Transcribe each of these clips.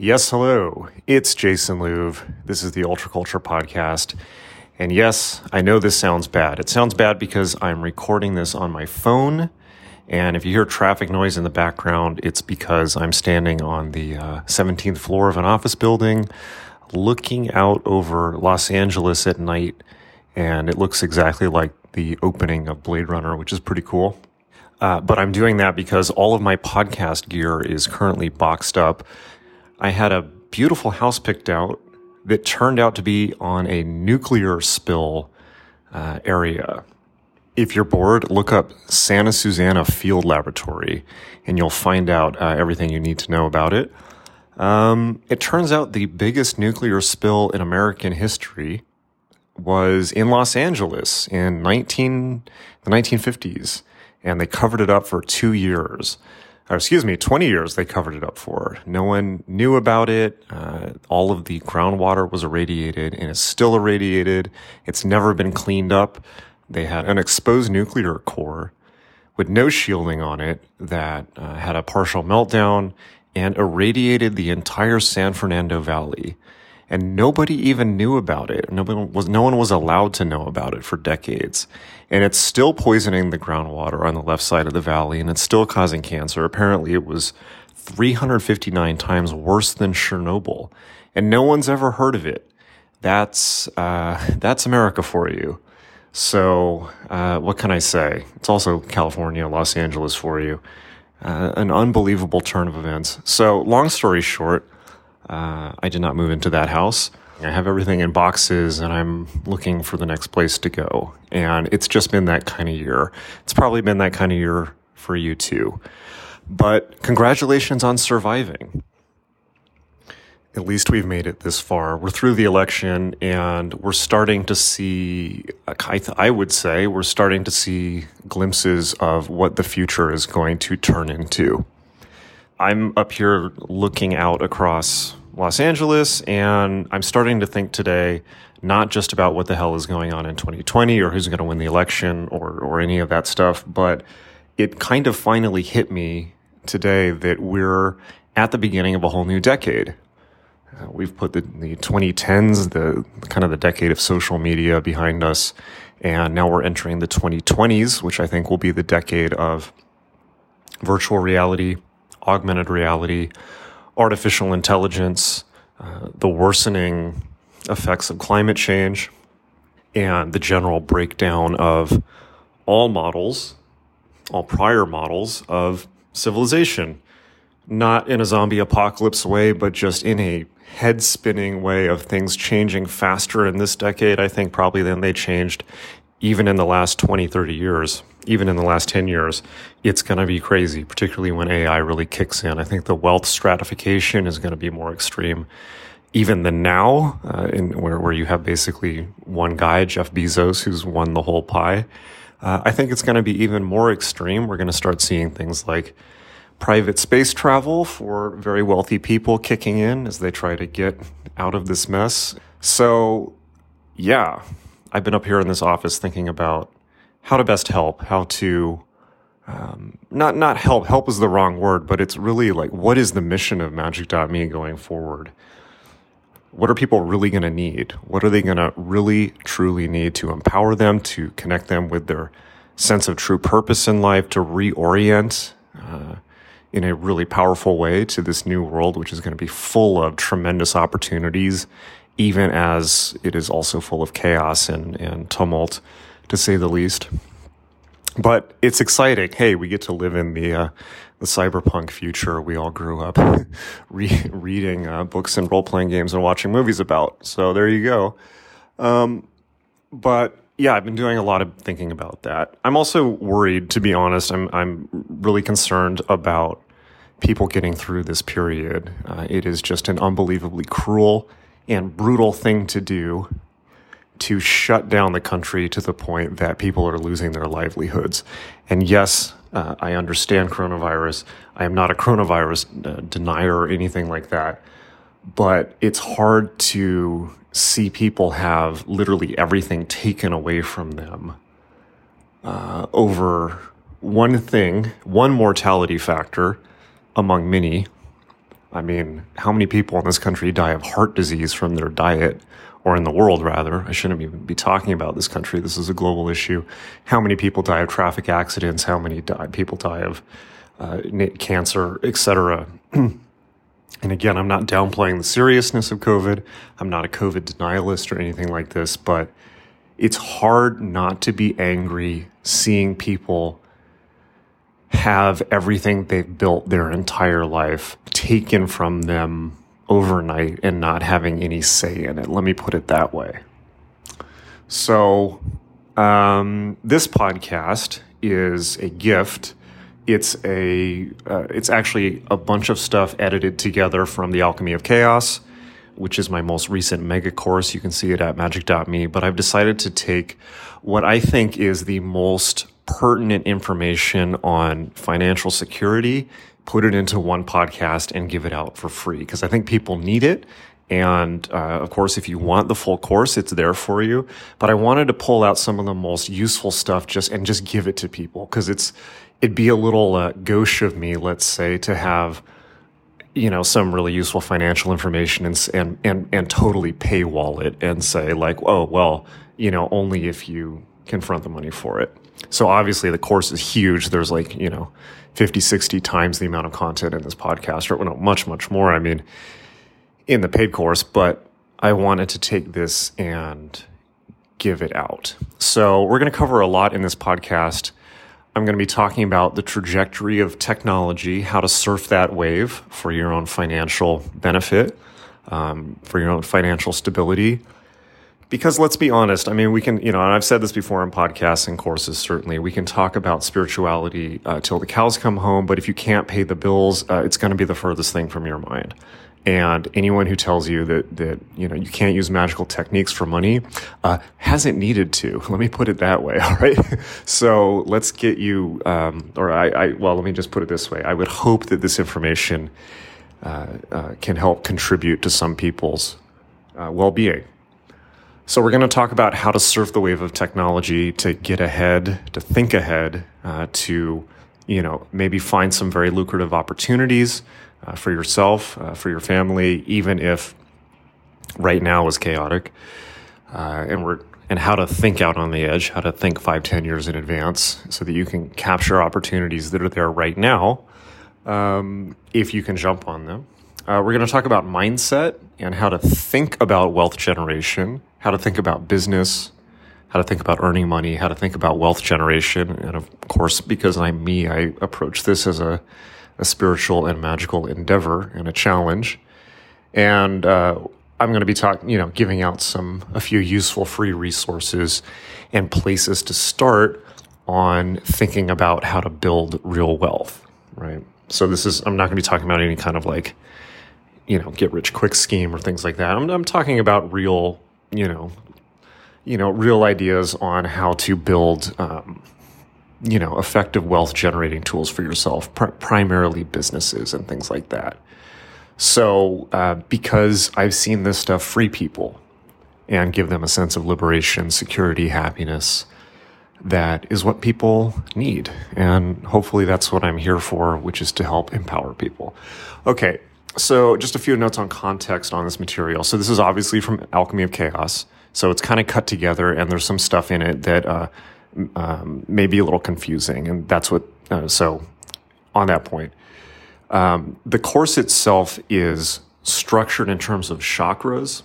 Yes, hello. It's Jason Louv. This is the Ultra Culture Podcast. And yes, I know this sounds bad. It sounds bad because I'm recording this on my phone. And if you hear traffic noise in the background, it's because I'm standing on the uh, 17th floor of an office building looking out over Los Angeles at night. And it looks exactly like the opening of Blade Runner, which is pretty cool. Uh, but I'm doing that because all of my podcast gear is currently boxed up I had a beautiful house picked out that turned out to be on a nuclear spill uh, area. If you're bored, look up Santa Susana Field Laboratory and you'll find out uh, everything you need to know about it. Um, it turns out the biggest nuclear spill in American history was in Los Angeles in 19, the 1950s, and they covered it up for two years or excuse me, 20 years they covered it up for. No one knew about it. Uh, all of the groundwater was irradiated and is still irradiated. It's never been cleaned up. They had an exposed nuclear core with no shielding on it that uh, had a partial meltdown and irradiated the entire San Fernando Valley and nobody even knew about it. Nobody was, no one was allowed to know about it for decades. And it's still poisoning the groundwater on the left side of the valley and it's still causing cancer. Apparently it was 359 times worse than Chernobyl and no one's ever heard of it. That's, uh, that's America for you. So, uh, what can I say? It's also California, Los Angeles for you. Uh, an unbelievable turn of events. So, long story short, uh, I did not move into that house. I have everything in boxes and I'm looking for the next place to go. And it's just been that kind of year. It's probably been that kind of year for you too. But congratulations on surviving. At least we've made it this far. We're through the election and we're starting to see, I would say, we're starting to see glimpses of what the future is going to turn into. I'm up here looking out across Los Angeles, and I'm starting to think today not just about what the hell is going on in 2020 or who's going to win the election or or any of that stuff, but it kind of finally hit me today that we're at the beginning of a whole new decade. Uh, we've put the, the 2010s, the kind of the decade of social media behind us, and now we're entering the 2020s, which I think will be the decade of virtual reality, augmented reality, artificial intelligence, uh, the worsening effects of climate change, and the general breakdown of all models, all prior models of civilization. Not in a zombie apocalypse way, but just in a head spinning way of things changing faster in this decade, I think, probably than they changed even in the last 20, 30 years even in the last 10 years, it's going to be crazy, particularly when AI really kicks in. I think the wealth stratification is going to be more extreme even than now, uh, in where, where you have basically one guy, Jeff Bezos, who's won the whole pie. Uh, I think it's going to be even more extreme. We're going to start seeing things like private space travel for very wealthy people kicking in as they try to get out of this mess. So, yeah, I've been up here in this office thinking about how to best help, how to um, not not help. Help is the wrong word, but it's really like what is the mission of Magick.me going forward? What are people really going to need? What are they going to really truly need to empower them to connect them with their sense of true purpose in life, to reorient uh, in a really powerful way to this new world, which is going to be full of tremendous opportunities, even as it is also full of chaos and, and tumult to say the least. But it's exciting. Hey, we get to live in the uh, the cyberpunk future we all grew up re- reading uh, books and role playing games and watching movies about. So there you go. Um, but yeah, I've been doing a lot of thinking about that. I'm also worried, to be honest. I'm I'm really concerned about people getting through this period. Uh, it is just an unbelievably cruel and brutal thing to do to shut down the country to the point that people are losing their livelihoods. And yes, uh, I understand coronavirus. I am not a coronavirus uh, denier or anything like that. But it's hard to see people have literally everything taken away from them uh, over one thing, one mortality factor among many, I mean, how many people in this country die of heart disease from their diet? Or in the world, rather. I shouldn't even be talking about this country. This is a global issue. How many people die of traffic accidents? How many die, people die of uh, cancer, etc. and again, I'm not downplaying the seriousness of COVID. I'm not a COVID denialist or anything like this, but it's hard not to be angry seeing people have everything they've built their entire life taken from them overnight and not having any say in it. Let me put it that way. So, um, this podcast is a gift. It's a uh, it's actually a bunch of stuff edited together from the Alchemy of Chaos, which is my most recent mega course. You can see it at magick.me. But I've decided to take what I think is the most pertinent information on financial security, put it into one podcast and give it out for free because I think people need it. And uh, of course, if you want the full course, it's there for you. But I wanted to pull out some of the most useful stuff just and just give it to people because it's it'd be a little uh, gauche of me, let's say, to have you know some really useful financial information and and and, and totally paywall it and say like, oh well, you know, only if you confront the money for it. So obviously the course is huge. There's like, you know, 50, 60 times the amount of content in this podcast, or no, much, much more. I mean, in the paid course, but I wanted to take this and give it out. So we're going to cover a lot in this podcast. I'm going to be talking about the trajectory of technology, how to surf that wave for your own financial benefit, um, for your own financial stability because let's be honest, I mean, we can, you know, and I've said this before in podcasts and courses, certainly, we can talk about spirituality uh, till the cows come home, but if you can't pay the bills, uh, it's going to be the furthest thing from your mind. And anyone who tells you that, that, you know, you can't use magical techniques for money, uh, hasn't needed to. Let me put it that way. All right. so let's get you, um, or I, I, well, let me just put it this way. I would hope that this information, uh, uh, can help contribute to some people's, uh, well-being so, we're going to talk about how to surf the wave of technology to get ahead, to think ahead, uh, to you know maybe find some very lucrative opportunities uh, for yourself, uh, for your family, even if right now is chaotic. Uh, and we're and how to think out on the edge, how to think five, ten years in advance, so that you can capture opportunities that are there right now, um, if you can jump on them. Uh, we're going to talk about mindset and how to think about wealth generation, how to think about business, how to think about earning money, how to think about wealth generation. And of course, because I'm me, I approach this as a, a spiritual and magical endeavor and a challenge. And uh, I'm going to be talking, you know, giving out some, a few useful free resources and places to start on thinking about how to build real wealth, right? So this is, I'm not going to be talking about any kind of like, you know, get rich quick scheme or things like that. I'm, I'm talking about real, you know, you know, real ideas on how to build, um, you know, effective wealth generating tools for yourself, pr- primarily businesses and things like that. So, uh, because I've seen this stuff free people and give them a sense of liberation, security, happiness, that is what people need. And hopefully that's what I'm here for, which is to help empower people. Okay. So, just a few notes on context on this material. So, this is obviously from Alchemy of Chaos. So, it's kind of cut together, and there's some stuff in it that uh, um, may be a little confusing. And that's what, uh, so on that point, um, the course itself is structured in terms of chakras,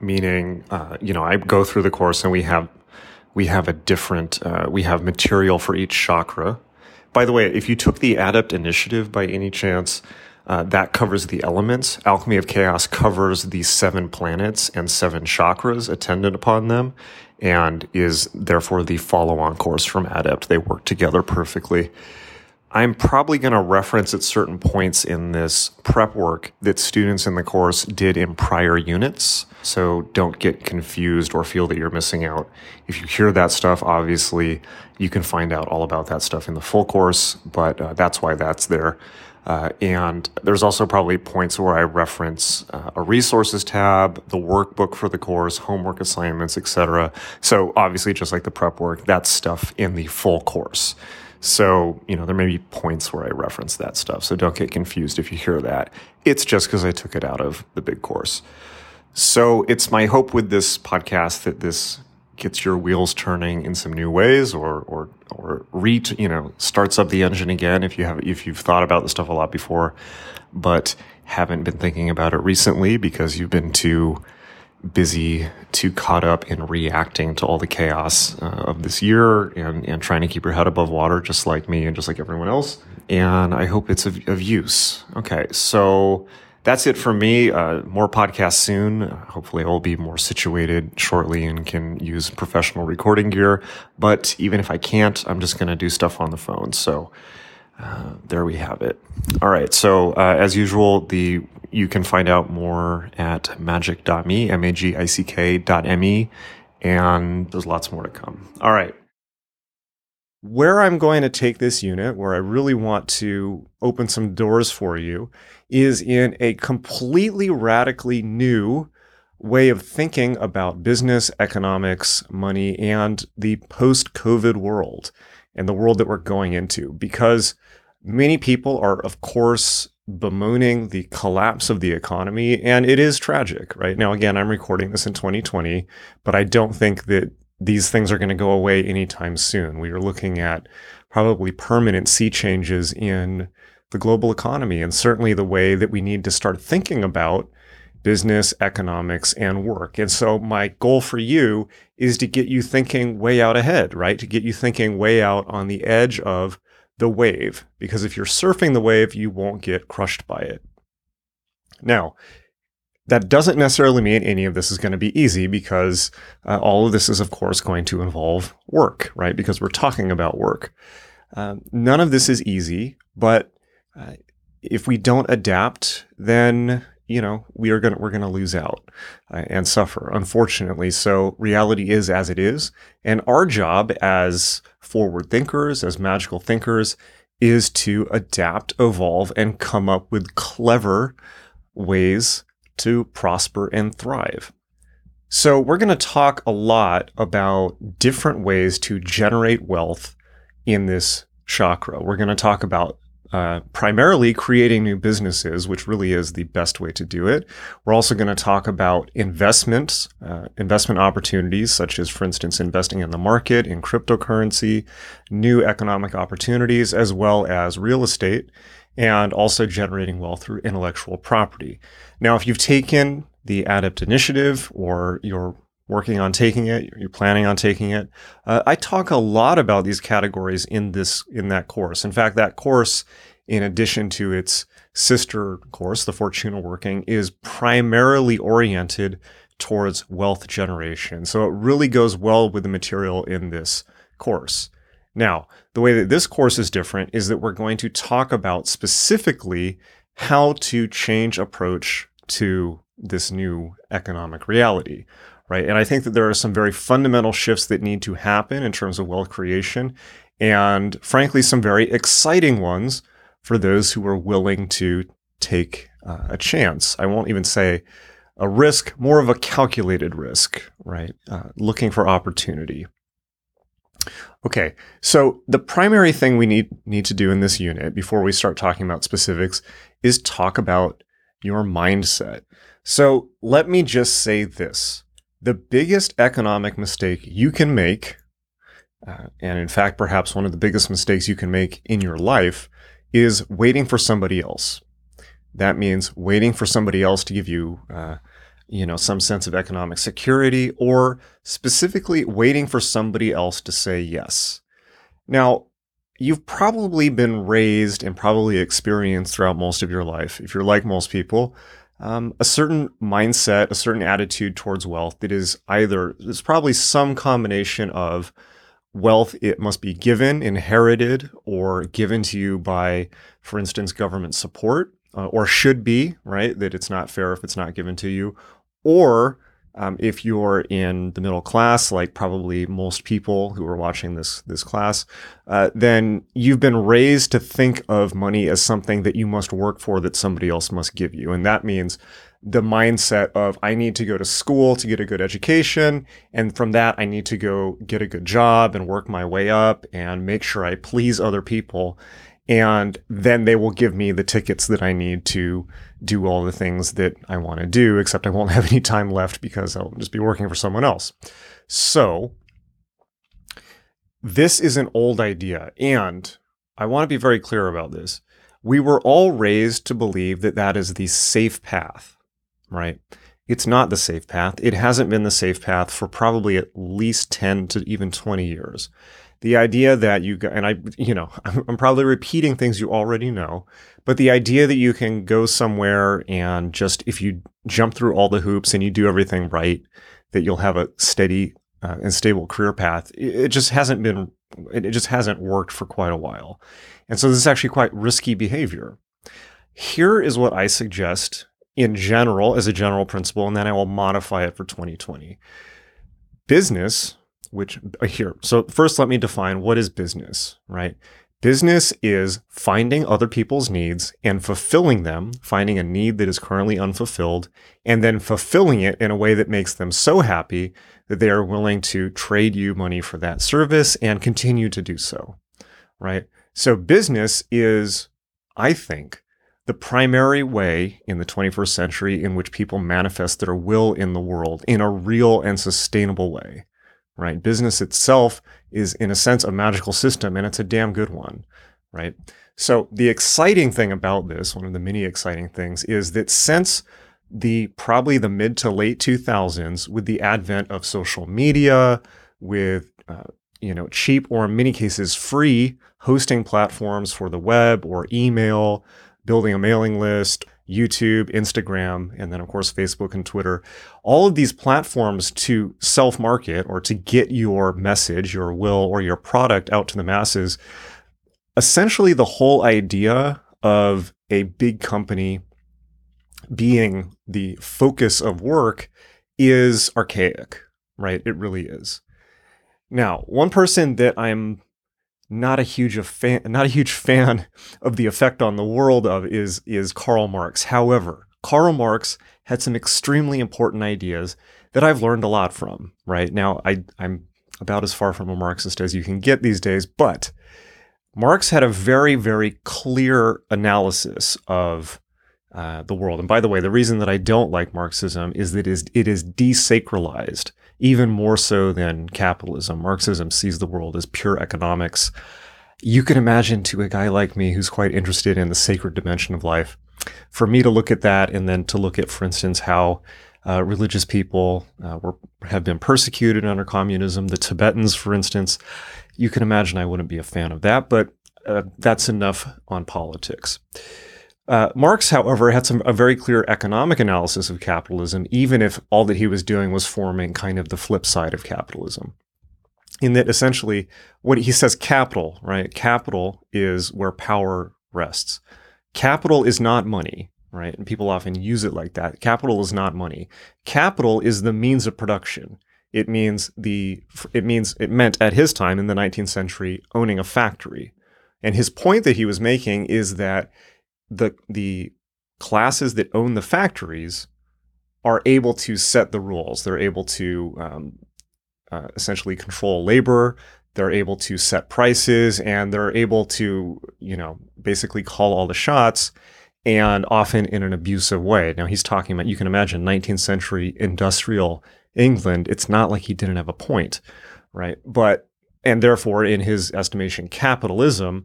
meaning, uh, you know, I go through the course and we have we have a different uh, we have material for each chakra. By the way, if you took the Adept Initiative by any chance, uh, that covers the elements. Alchemy of Chaos covers the seven planets and seven chakras attendant upon them, and is therefore the follow on course from Adept. They work together perfectly. I'm probably going to reference at certain points in this prep work that students in the course did in prior units. So don't get confused or feel that you're missing out. If you hear that stuff, obviously you can find out all about that stuff in the full course, but uh, that's why that's there. Uh, and there's also probably points where I reference uh, a resources tab, the workbook for the course, homework assignments, etc. So obviously, just like the prep work, that's stuff in the full course. So, you know, there may be points where I reference that stuff. So don't get confused if you hear that. It's just because I took it out of the big course. So it's my hope with this podcast that this gets your wheels turning in some new ways or or or re you know starts up the engine again if you have if you've thought about this stuff a lot before but haven't been thinking about it recently because you've been too busy too caught up in reacting to all the chaos uh, of this year and, and trying to keep your head above water just like me and just like everyone else. And i hope it's of, of use. Okay so that's it for me. Uh, more podcasts soon. Hopefully, I'll be more situated shortly and can use professional recording gear. But even if I can't, I'm just going to do stuff on the phone. So uh, there we have it. All right. So uh, as usual, the you can find out more at magick.me, m a g i c k dot m e, and there's lots more to come. All right where I'm going to take this unit, where I really want to open some doors for you, is in a completely radically new way of thinking about business, economics, money, and the post COVID world and the world that we're going into. Because many people are, of course, bemoaning the collapse of the economy, and it is tragic, right? Now, again, I'm recording this in 2020, but I don't think that these things are going to go away anytime soon. We are looking at probably permanent sea changes in the global economy and certainly the way that we need to start thinking about business, economics, and work. And so my goal for you is to get you thinking way out ahead, right? To get you thinking way out on the edge of the wave. Because if you're surfing the wave, you won't get crushed by it. Now, that doesn't necessarily mean any of this is going to be easy because uh, all of this is, of course, going to involve work, right? Because we're talking about work. Um, none of this is easy, but uh, if we don't adapt, then you know we are going to, we're going to lose out uh, and suffer, unfortunately. So reality is as it is, and our job as forward thinkers, as magical thinkers, is to adapt, evolve, and come up with clever ways to prosper and thrive. So, we're going to talk a lot about different ways to generate wealth in this chakra. We're going to talk about uh, primarily creating new businesses, which really is the best way to do it. We're also going to talk about investments, uh, investment opportunities, such as, for instance, investing in the market, in cryptocurrency, new economic opportunities, as well as real estate and also generating wealth through intellectual property. Now, if you've taken the Adept Initiative or you're working on taking it, you're planning on taking it, uh, I talk a lot about these categories in this in that course. In fact, that course, in addition to its sister course, the Fortuna Working, is primarily oriented towards wealth generation. So it really goes well with the material in this course. Now, the way that this course is different is that we're going to talk about specifically how to change approach to this new economic reality, right? And I think that there are some very fundamental shifts that need to happen in terms of wealth creation, and frankly, some very exciting ones for those who are willing to take uh, a chance. I won't even say a risk, more of a calculated risk, right? Uh, looking for opportunity. Okay, so the primary thing we need need to do in this unit before we start talking about specifics is talk about your mindset. So let me just say this. The biggest economic mistake you can make, uh, and in fact, perhaps one of the biggest mistakes you can make in your life, is waiting for somebody else. That means waiting for somebody else to give you uh, you know, some sense of economic security or specifically waiting for somebody else to say yes. Now, you've probably been raised and probably experienced throughout most of your life, if you're like most people, um, a certain mindset, a certain attitude towards wealth that is either, it's probably some combination of wealth, it must be given, inherited, or given to you by, for instance, government support, uh, or should be, right? That it's not fair if it's not given to you, or Um, if you're in the middle class, like probably most people who are watching this this class, uh, then you've been raised to think of money as something that you must work for, that somebody else must give you, and that means the mindset of I need to go to school to get a good education, and from that I need to go get a good job and work my way up and make sure I please other people, and then they will give me the tickets that I need to do all the things that I want to do, except I won't have any time left because I'll just be working for someone else. So, this is an old idea. And I want to be very clear about this. We were all raised to believe that that is the safe path, right? It's not the safe path. It hasn't been the safe path for probably at least 10 to even 20 years the idea that you and I, you know, I'm probably repeating things you already know, but the idea that you can go somewhere and just if you jump through all the hoops and you do everything right, that you'll have a steady uh, and stable career path. It just hasn't been, it just hasn't worked for quite a while, and so this is actually quite risky behavior. Here is what I suggest in general as a general principle, and then I will modify it for 2020. Business which uh, here. So first let me define what is business, right? Business is finding other people's needs and fulfilling them, finding a need that is currently unfulfilled, and then fulfilling it in a way that makes them so happy that they are willing to trade you money for that service and continue to do so, right? So business is, I think, the primary way in the 21st century in which people manifest their will in the world in a real and sustainable way right? Business itself is, in a sense, a magical system, and it's a damn good one, right? So, the exciting thing about this, one of the many exciting things, is that since the probably the mid to late 2000s, with the advent of social media, with uh, you know cheap or in many cases free hosting platforms for the web or email, building a mailing list, YouTube, Instagram, and then of course Facebook and Twitter. All of these platforms to self market or to get your message, your will, or your product out to the masses. Essentially, the whole idea of a big company being the focus of work is archaic, right? It really is. Now, one person that I'm not a huge fan, not a huge fan of the effect on the world of is is Karl Marx. However, Karl Marx had some extremely important ideas that I've learned a lot from. Right now, I I'm about as far from a Marxist as you can get these days, but Marx had a very very clear analysis of uh, the world. And by the way, the reason that I don't like Marxism is that it is, it is desacralized even more so than capitalism. Marxism sees the world as pure economics. You can imagine to a guy like me who's quite interested in the sacred dimension of life, for me to look at that and then to look at, for instance, how uh, religious people uh, were have been persecuted under communism, the Tibetans, for instance, you can imagine I wouldn't be a fan of that. But uh, that's enough on politics. Uh, Marx, however, had some a very clear economic analysis of capitalism, even if all that he was doing was forming kind of the flip side of capitalism. In that essentially, what he says, capital, right? Capital is where power rests. Capital is not money, right? And people often use it like that. Capital is not money. Capital is the means of production. It means the it means it meant at his time in the 19th century owning a factory. And his point that he was making is that the the classes that own the factories are able to set the rules. They're able to um, uh, essentially control labor. They're able to set prices, and they're able to, you know, basically call all the shots, and often in an abusive way. Now he's talking about. You can imagine 19th century industrial England. It's not like he didn't have a point, right? But and therefore, in his estimation, capitalism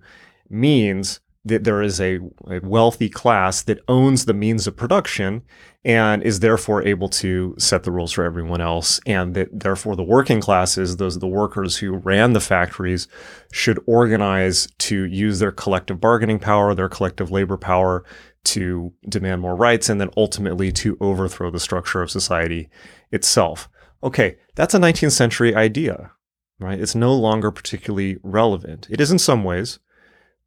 means that there is a, a, wealthy class that owns the means of production and is therefore able to set the rules for everyone else. And that therefore the working classes, those the workers who ran the factories, should organize to use their collective bargaining power, their collective labor power to demand more rights, and then ultimately to overthrow the structure of society itself. Okay, that's a 19th century idea, right? It's no longer particularly relevant. It is in some ways,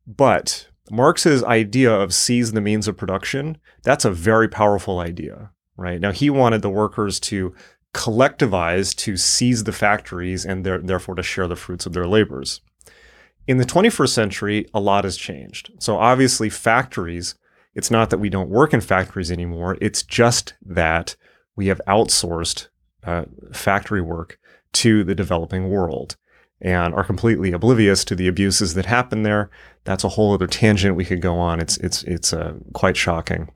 but Marx's idea of seize the means of production, that's a very powerful idea, right? Now, he wanted the workers to collectivize to seize the factories and therefore to share the fruits of their labors. In the 21st century, a lot has changed. So obviously, factories, it's not that we don't work in factories anymore, it's just that we have outsourced uh, factory work to the developing world and are completely oblivious to the abuses that happen there. That's a whole other tangent we could go on. It's it's it's uh, quite shocking.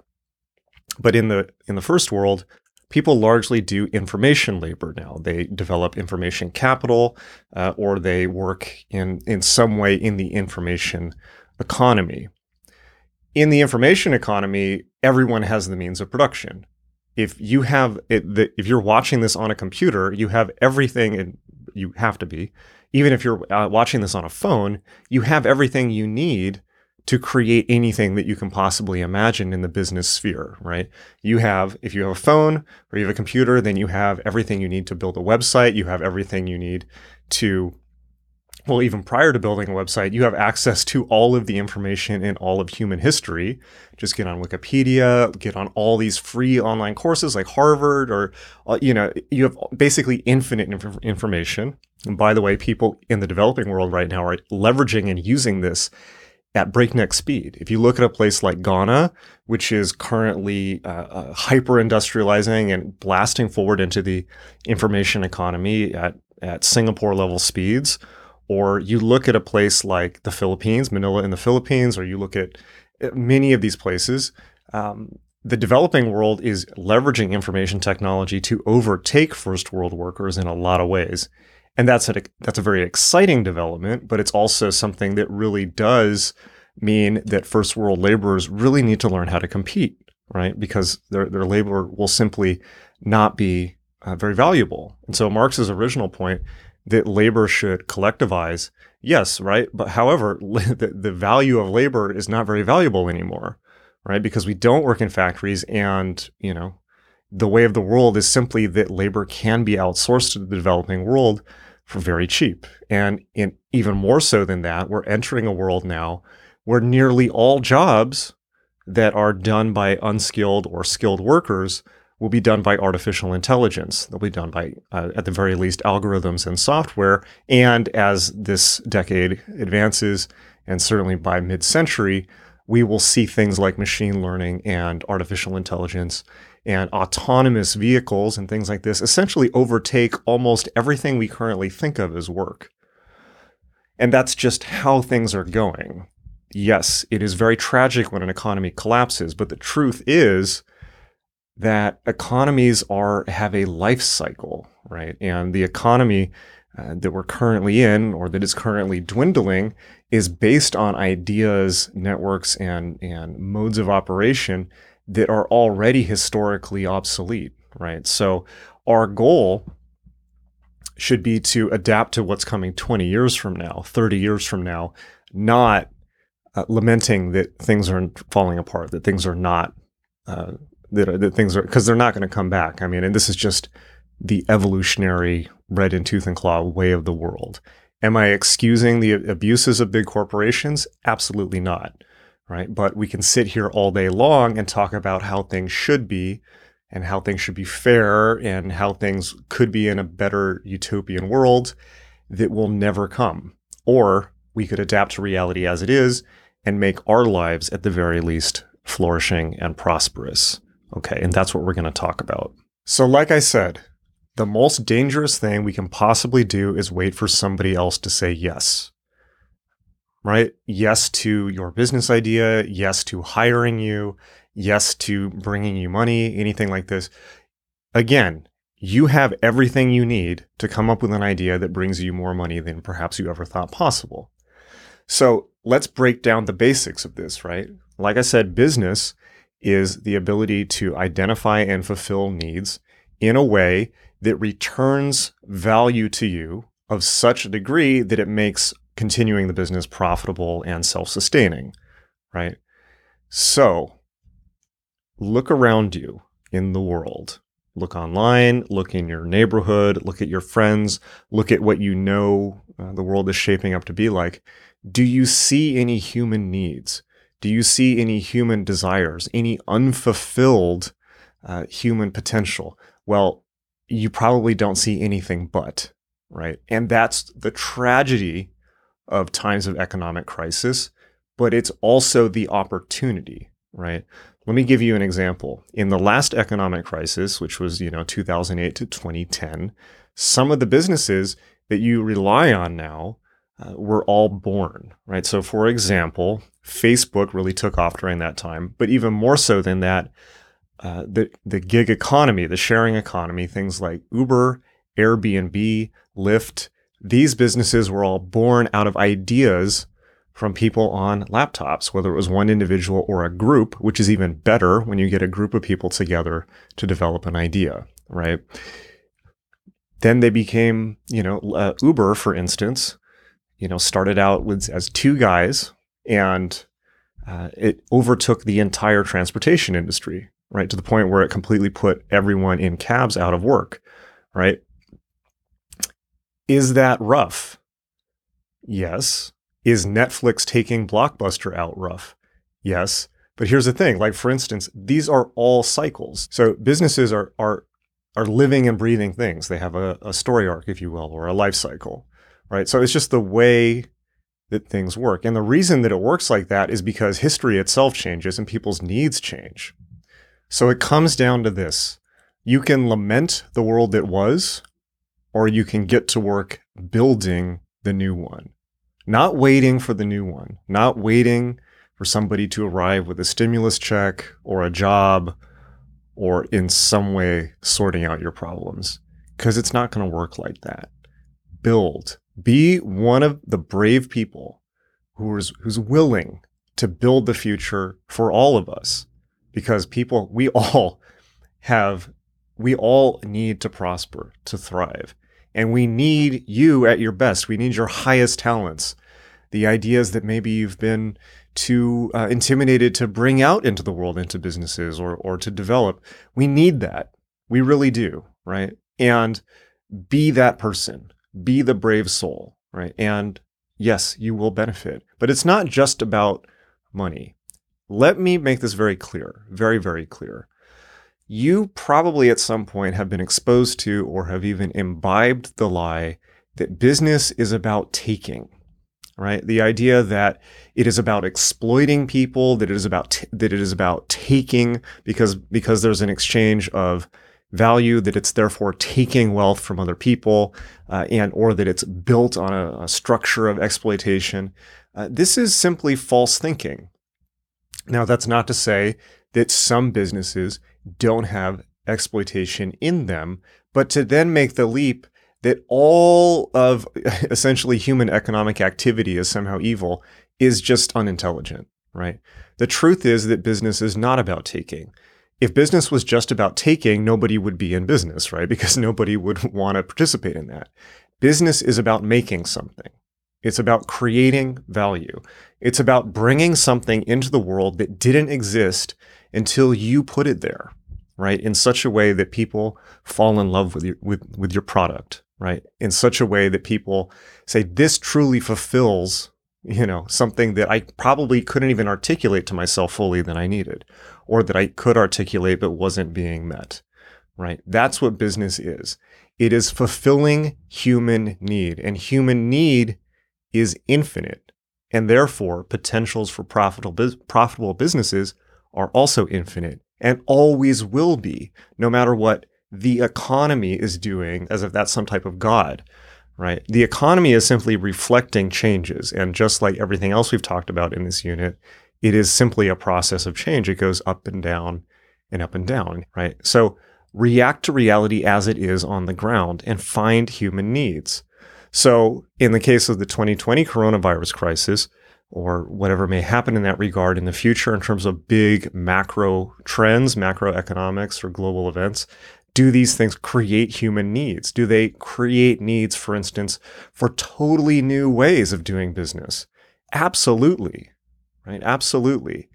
But in the in the first world, people largely do information labor now. They develop information capital, uh, or they work in in some way in the information economy. In the information economy, everyone has the means of production. If you have it, the, if you're watching this on a computer, you have everything, and you have to be. Even if you're uh, watching this on a phone, you have everything you need to create anything that you can possibly imagine in the business sphere, right? You have, if you have a phone or you have a computer, then you have everything you need to build a website. You have everything you need to, well, even prior to building a website, you have access to all of the information in all of human history. Just get on Wikipedia, get on all these free online courses like Harvard, or, uh, you know, you have basically infinite inf- information. And by the way, people in the developing world right now are leveraging and using this at breakneck speed. If you look at a place like Ghana, which is currently uh, uh, hyper industrializing and blasting forward into the information economy at, at Singapore level speeds, or you look at a place like the Philippines, Manila in the Philippines, or you look at uh, many of these places, um, the developing world is leveraging information technology to overtake first world workers in a lot of ways. And that's a that's a very exciting development but it's also something that really does mean that first world laborers really need to learn how to compete right? Because their their labor will simply not be uh, very valuable. And so marx's original point that labor should collectivize. Yes right? But however the, the value of labor is not very valuable anymore right? Because we don't work in factories and you know the way of the world is simply that labor can be outsourced to the developing world for very cheap. And in, even more so than that, we're entering a world now where nearly all jobs that are done by unskilled or skilled workers will be done by artificial intelligence. They'll be done by, uh, at the very least, algorithms and software. And as this decade advances, and certainly by mid century, we will see things like machine learning and artificial intelligence and autonomous vehicles and things like this essentially overtake almost everything we currently think of as work. And that's just how things are going. Yes, it is very tragic when an economy collapses, but the truth is that economies are have a life cycle, right? And the economy uh, that we're currently in or that is currently dwindling is based on ideas, networks, and, and modes of operation that are already historically obsolete, right? So our goal should be to adapt to what's coming 20 years from now, 30 years from now, not uh, lamenting that things are falling apart, that things are not, uh, that, that things are, because they're not going to come back. I mean, and this is just the evolutionary red in tooth and claw way of the world. Am I excusing the abuses of big corporations? Absolutely not right? But we can sit here all day long and talk about how things should be and how things should be fair and how things could be in a better utopian world that will never come. Or we could adapt to reality as it is and make our lives, at the very least, flourishing and prosperous. Okay, and that's what we're going to talk about. So, like I said, the most dangerous thing we can possibly do is wait for somebody else to say yes right? Yes to your business idea, yes to hiring you, yes to bringing you money, anything like this. Again, you have everything you need to come up with an idea that brings you more money than perhaps you ever thought possible. So let's break down the basics of this, right? Like I said, business is the ability to identify and fulfill needs in a way that returns value to you of such a degree that it makes continuing the business profitable and self sustaining, right? So look around you in the world. Look online, look in your neighborhood, look at your friends, look at what you know uh, the world is shaping up to be like. Do you see any human needs? Do you see any human desires, any unfulfilled uh, human potential? Well, you probably don't see anything but, right? And that's the tragedy of times of economic crisis, but it's also the opportunity, right? Let me give you an example. In the last economic crisis, which was, you know, 2008 to 2010, some of the businesses that you rely on now uh, were all born, right? So, for example, Facebook really took off during that time, but even more so than that, uh, the the gig economy, the sharing economy, things like Uber, Airbnb, Lyft, these businesses were all born out of ideas from people on laptops, whether it was one individual or a group, which is even better when you get a group of people together to develop an idea, right? Then they became, you know, uh, Uber, for instance, you know, started out with as two guys and uh, it overtook the entire transportation industry, right? To the point where it completely put everyone in cabs out of work, right? Is that rough? Yes. Is Netflix taking Blockbuster out rough? Yes. But here's the thing, like for instance, these are all cycles. So businesses are are are living and breathing things. They have a, a story arc, if you will, or a life cycle. Right. So it's just the way that things work. And the reason that it works like that is because history itself changes and people's needs change. So it comes down to this. You can lament the world that was, or you can get to work building the new one. Not waiting for the new one, not waiting for somebody to arrive with a stimulus check or a job or in some way sorting out your problems because it's not going to work like that. Build. Be one of the brave people who's who's willing to build the future for all of us because people we all have we all need to prosper to thrive and we need you at your best. We need your highest talents. The ideas that maybe you've been too uh, intimidated to bring out into the world, into businesses or, or to develop. We need that. We really do, right? And be that person, be the brave soul, right? And yes, you will benefit. But it's not just about money. Let me make this very clear, very, very clear you probably at some point have been exposed to or have even imbibed the lie that business is about taking right the idea that it is about exploiting people that it is about t- that it is about taking because because there's an exchange of value that it's therefore taking wealth from other people uh, and or that it's built on a, a structure of exploitation uh, this is simply false thinking now that's not to say that some businesses don't have exploitation in them, but to then make the leap that all of essentially human economic activity is somehow evil is just unintelligent, right? The truth is that business is not about taking. If business was just about taking, nobody would be in business, right? Because nobody would want to participate in that. Business is about making something. It's about creating value. It's about bringing something into the world that didn't exist until you put it there, right? In such a way that people fall in love with your, with, with your product, right? In such a way that people say, this truly fulfills, you know, something that I probably couldn't even articulate to myself fully that I needed, or that I could articulate but wasn't being met, right? That's what business is. It is fulfilling human need, and human need is infinite, and therefore potentials for profitable, profitable businesses are also infinite and always will be, no matter what the economy is doing, as if that's some type of God, right? The economy is simply reflecting changes. And just like everything else we've talked about in this unit, it is simply a process of change. It goes up and down and up and down, right? So react to reality as it is on the ground and find human needs. So in the case of the 2020 coronavirus crisis, or whatever may happen in that regard in the future in terms of big macro trends, macroeconomics, or global events? Do these things create human needs? Do they create needs, for instance, for totally new ways of doing business? Absolutely, right? Absolutely.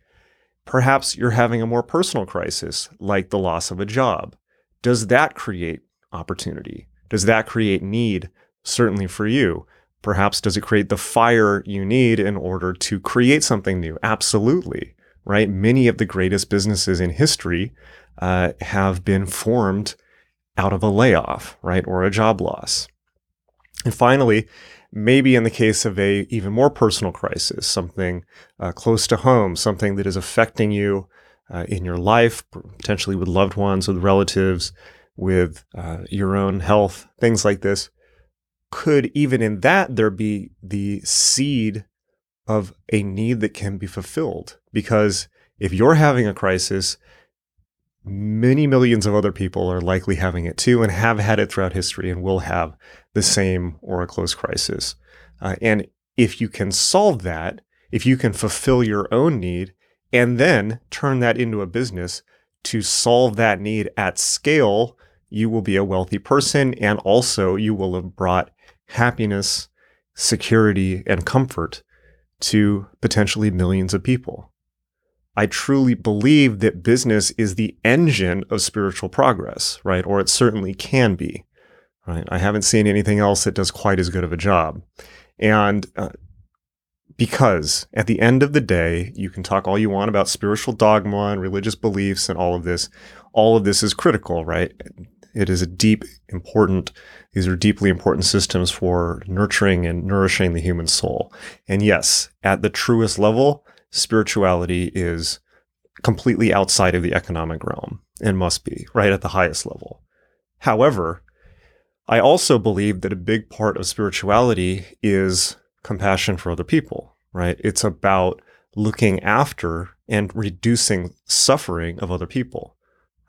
Perhaps you're having a more personal crisis, like the loss of a job. Does that create opportunity? Does that create need, certainly for you? Perhaps does it create the fire you need in order to create something new? Absolutely, right? Many of the greatest businesses in history uh, have been formed out of a layoff, right? Or a job loss. And finally, maybe in the case of a even more personal crisis, something uh, close to home, something that is affecting you uh, in your life, potentially with loved ones, with relatives, with uh, your own health, things like this, could even in that there be the seed of a need that can be fulfilled? Because if you're having a crisis, many millions of other people are likely having it too and have had it throughout history and will have the same or a close crisis. Uh, and if you can solve that, if you can fulfill your own need and then turn that into a business to solve that need at scale, you will be a wealthy person and also you will have brought happiness, security, and comfort to potentially millions of people. I truly believe that business is the engine of spiritual progress, right? Or it certainly can be, right? I haven't seen anything else that does quite as good of a job. And uh, because at the end of the day, you can talk all you want about spiritual dogma and religious beliefs and all of this. All of this is critical, right? It is a deep, important, these are deeply important systems for nurturing and nourishing the human soul. And yes, at the truest level, spirituality is completely outside of the economic realm and must be right at the highest level. However, I also believe that a big part of spirituality is compassion for other people, right? It's about looking after and reducing suffering of other people,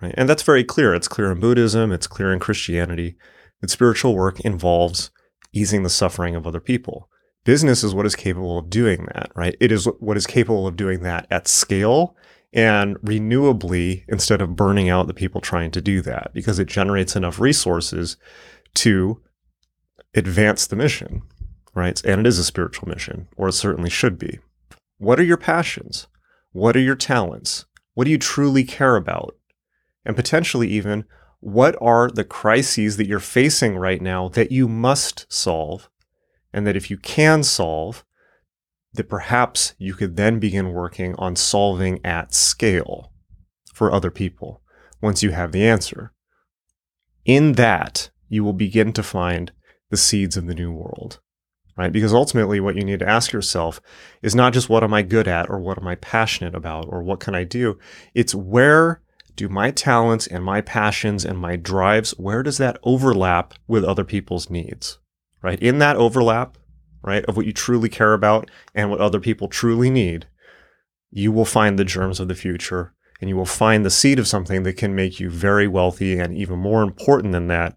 right? And that's very clear. It's clear in Buddhism, it's clear in Christianity that spiritual work involves easing the suffering of other people business is what is capable of doing that, right? It is what is capable of doing that at scale and renewably instead of burning out the people trying to do that because it generates enough resources to advance the mission, right? And it is a spiritual mission, or it certainly should be. What are your passions? What are your talents? What do you truly care about? And potentially even, what are the crises that you're facing right now that you must solve and that if you can solve, that perhaps you could then begin working on solving at scale for other people once you have the answer. In that, you will begin to find the seeds of the new world, right? Because ultimately, what you need to ask yourself is not just what am I good at or what am I passionate about or what can I do? It's where do my talents and my passions and my drives, where does that overlap with other people's needs? Right? In that overlap, right, of what you truly care about and what other people truly need, you will find the germs of the future and you will find the seed of something that can make you very wealthy and even more important than that,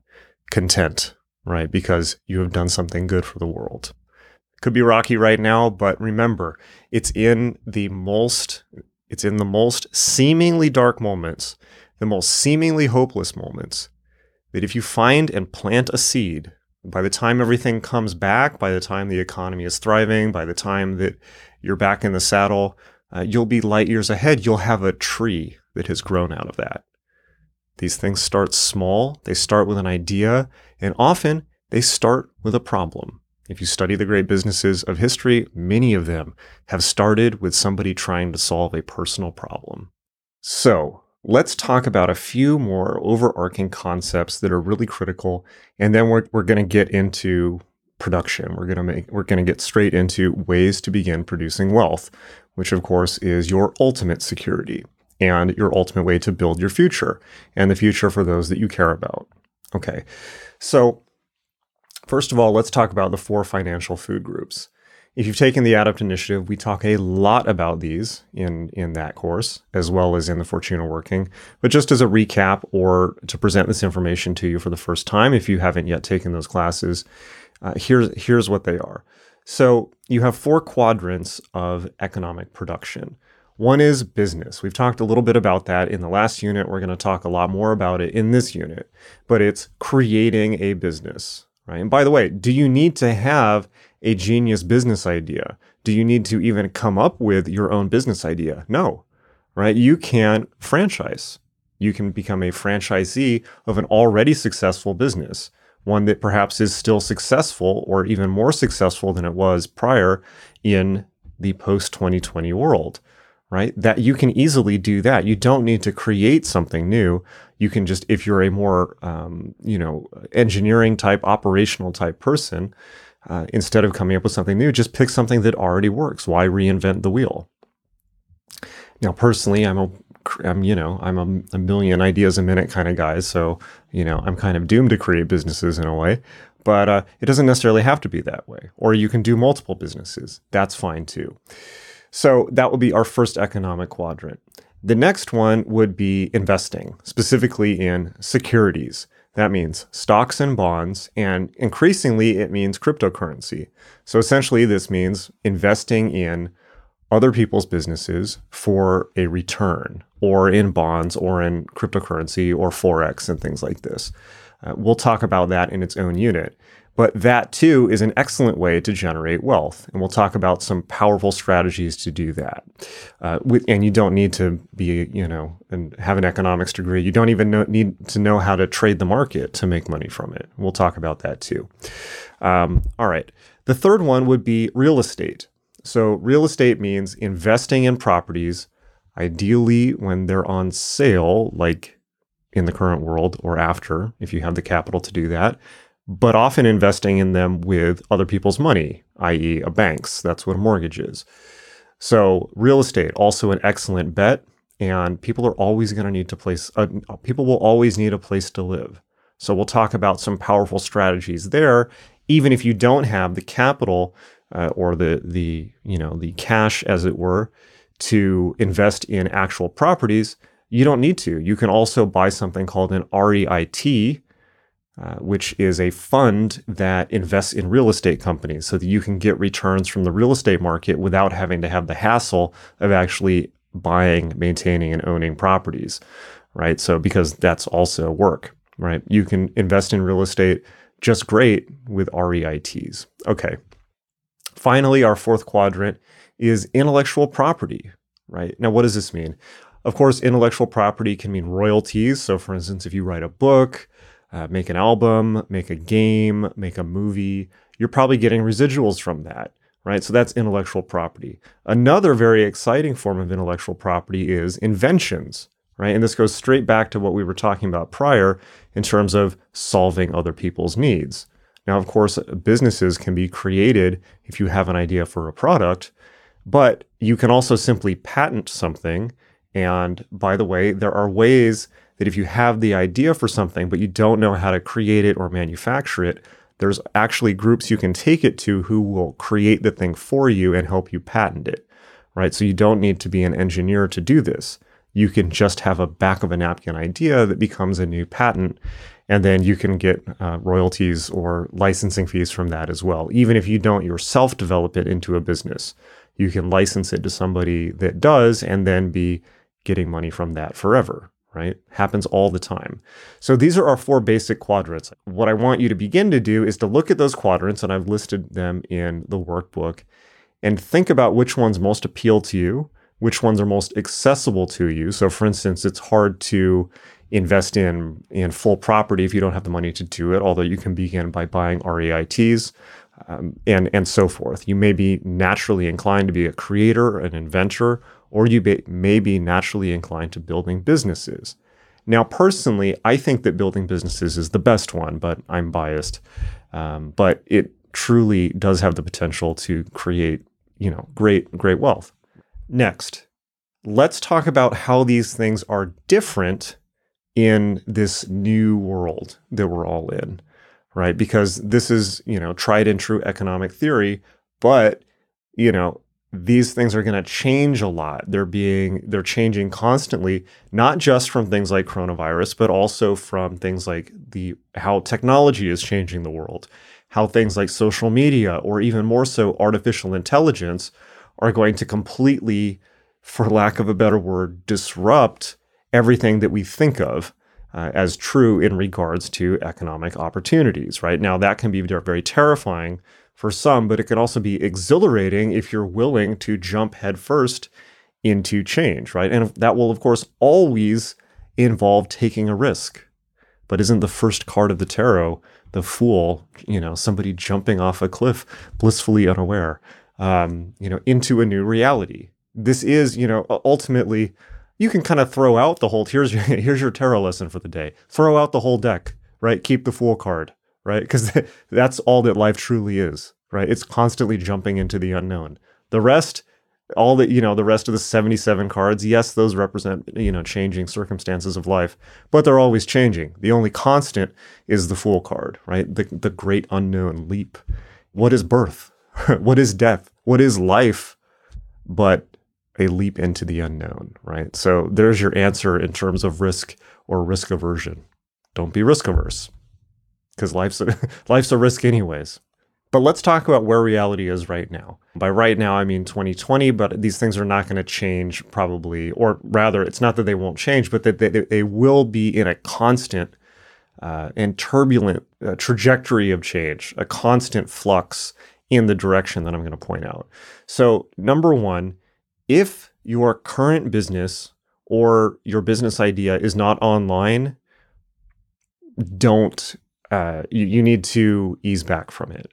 content, right? Because you have done something good for the world. Could be rocky right now, but remember, it's in the most it's in the most seemingly dark moments, the most seemingly hopeless moments, that if you find and plant a seed by the time everything comes back, by the time the economy is thriving, by the time that you're back in the saddle, uh, you'll be light years ahead. You'll have a tree that has grown out of that. These things start small, they start with an idea, and often they start with a problem. If you study the great businesses of history, many of them have started with somebody trying to solve a personal problem. So, let's talk about a few more overarching concepts that are really critical. And then we're, we're going to get into production. We're going to make, we're going to get straight into ways to begin producing wealth, which of course is your ultimate security and your ultimate way to build your future and the future for those that you care about. Okay. So first of all, let's talk about the four financial food groups. If you've taken the Adapt Initiative, we talk a lot about these in, in that course, as well as in the Fortuna Working. But just as a recap or to present this information to you for the first time, if you haven't yet taken those classes, uh, here's, here's what they are. So you have four quadrants of economic production. One is business. We've talked a little bit about that in the last unit. We're going to talk a lot more about it in this unit, but it's creating a business, right? And by the way, do you need to have a genius business idea? Do you need to even come up with your own business idea? No, right? You can franchise. You can become a franchisee of an already successful business, one that perhaps is still successful or even more successful than it was prior in the post 2020 world, right? That you can easily do that. You don't need to create something new. You can just, if you're a more, um, you know, engineering type, operational type person, uh, instead of coming up with something new, just pick something that already works. Why reinvent the wheel? Now, personally, I'm a I'm, you know, I'm a, a, million ideas a minute kind of guy. So, you know, I'm kind of doomed to create businesses in a way, but uh, it doesn't necessarily have to be that way. Or you can do multiple businesses. That's fine too. So that would be our first economic quadrant. The next one would be investing, specifically in securities. That means stocks and bonds, and increasingly it means cryptocurrency. So essentially, this means investing in other people's businesses for a return, or in bonds, or in cryptocurrency, or Forex, and things like this. Uh, we'll talk about that in its own unit. But that too is an excellent way to generate wealth. And we'll talk about some powerful strategies to do that. Uh, with, and you don't need to be, you know, and have an economics degree. You don't even know, need to know how to trade the market to make money from it. We'll talk about that too. Um, all right. The third one would be real estate. So, real estate means investing in properties, ideally when they're on sale, like in the current world or after, if you have the capital to do that but often investing in them with other people's money, i.e., a bank's. That's what a mortgage is. So, real estate, also an excellent bet. And people are always going to need to place, uh, people will always need a place to live. So, we'll talk about some powerful strategies there, even if you don't have the capital uh, or the, the, you know, the cash, as it were, to invest in actual properties. You don't need to. You can also buy something called an REIT, uh, which is a fund that invests in real estate companies so that you can get returns from the real estate market without having to have the hassle of actually buying, maintaining, and owning properties, right? So, because that's also work, right? You can invest in real estate just great with REITs. Okay. Finally, our fourth quadrant is intellectual property, right? Now, what does this mean? Of course, intellectual property can mean royalties. So, for instance, if you write a book, uh, make an album, make a game, make a movie, you're probably getting residuals from that, right? So that's intellectual property. Another very exciting form of intellectual property is inventions, right? And this goes straight back to what we were talking about prior in terms of solving other people's needs. Now, of course, businesses can be created if you have an idea for a product, but you can also simply patent something. And by the way, there are ways that if you have the idea for something, but you don't know how to create it or manufacture it, there's actually groups you can take it to who will create the thing for you and help you patent it, right? So you don't need to be an engineer to do this. You can just have a back of a napkin idea that becomes a new patent, and then you can get uh, royalties or licensing fees from that as well. Even if you don't yourself develop it into a business, you can license it to somebody that does and then be getting money from that forever right? Happens all the time. So these are our four basic quadrants. What I want you to begin to do is to look at those quadrants, and I've listed them in the workbook, and think about which ones most appeal to you, which ones are most accessible to you. So, for instance, it's hard to invest in in full property if you don't have the money to do it, although you can begin by buying REITs. Um, and and so forth. You may be naturally inclined to be a creator, an inventor, or you may be naturally inclined to building businesses. Now, personally, I think that building businesses is the best one, but I'm biased. Um, but it truly does have the potential to create, you know, great, great wealth. Next, let's talk about how these things are different in this new world that we're all in, right? Because this is, you know, tried and true economic theory, but, you know, these things are going to change a lot. They're being they're changing constantly, not just from things like coronavirus, but also from things like the how technology is changing the world, how things like social media or even more so artificial intelligence are going to completely for lack of a better word disrupt everything that we think of uh, as true in regards to economic opportunities, right? Now that can be very terrifying for some, but it can also be exhilarating if you're willing to jump headfirst into change, right? And that will, of course, always involve taking a risk. But isn't the first card of the tarot the fool, you know, somebody jumping off a cliff blissfully unaware, um, you know, into a new reality? this is, you know, ultimately you can kind of throw out the whole here's your, here's your tarot lesson for the day. Throw out the whole deck, right? Keep the fool card, right? Because that's all that life truly is, right? It's constantly jumping into the unknown. The rest, all the you know, the rest of the 77 cards, yes, those represent, you know, changing circumstances of life, but they're always changing. The only constant is the fool card, right? The the great unknown leap. What is birth? what is death? What is life? But a leap into the unknown, right? So there's your answer in terms of risk or risk aversion. Don't be risk averse because life's a, life's a risk anyways. But let's talk about where reality is right now. By right now, I mean 2020, but these things are not going to change probably, or rather, it's not that they won't change, but that they, they will be in a constant uh, and turbulent uh, trajectory of change, a constant flux in the direction that I'm going to point out. So, number one, if your current business or your business idea is not online, don't, uh, you, you need to ease back from it.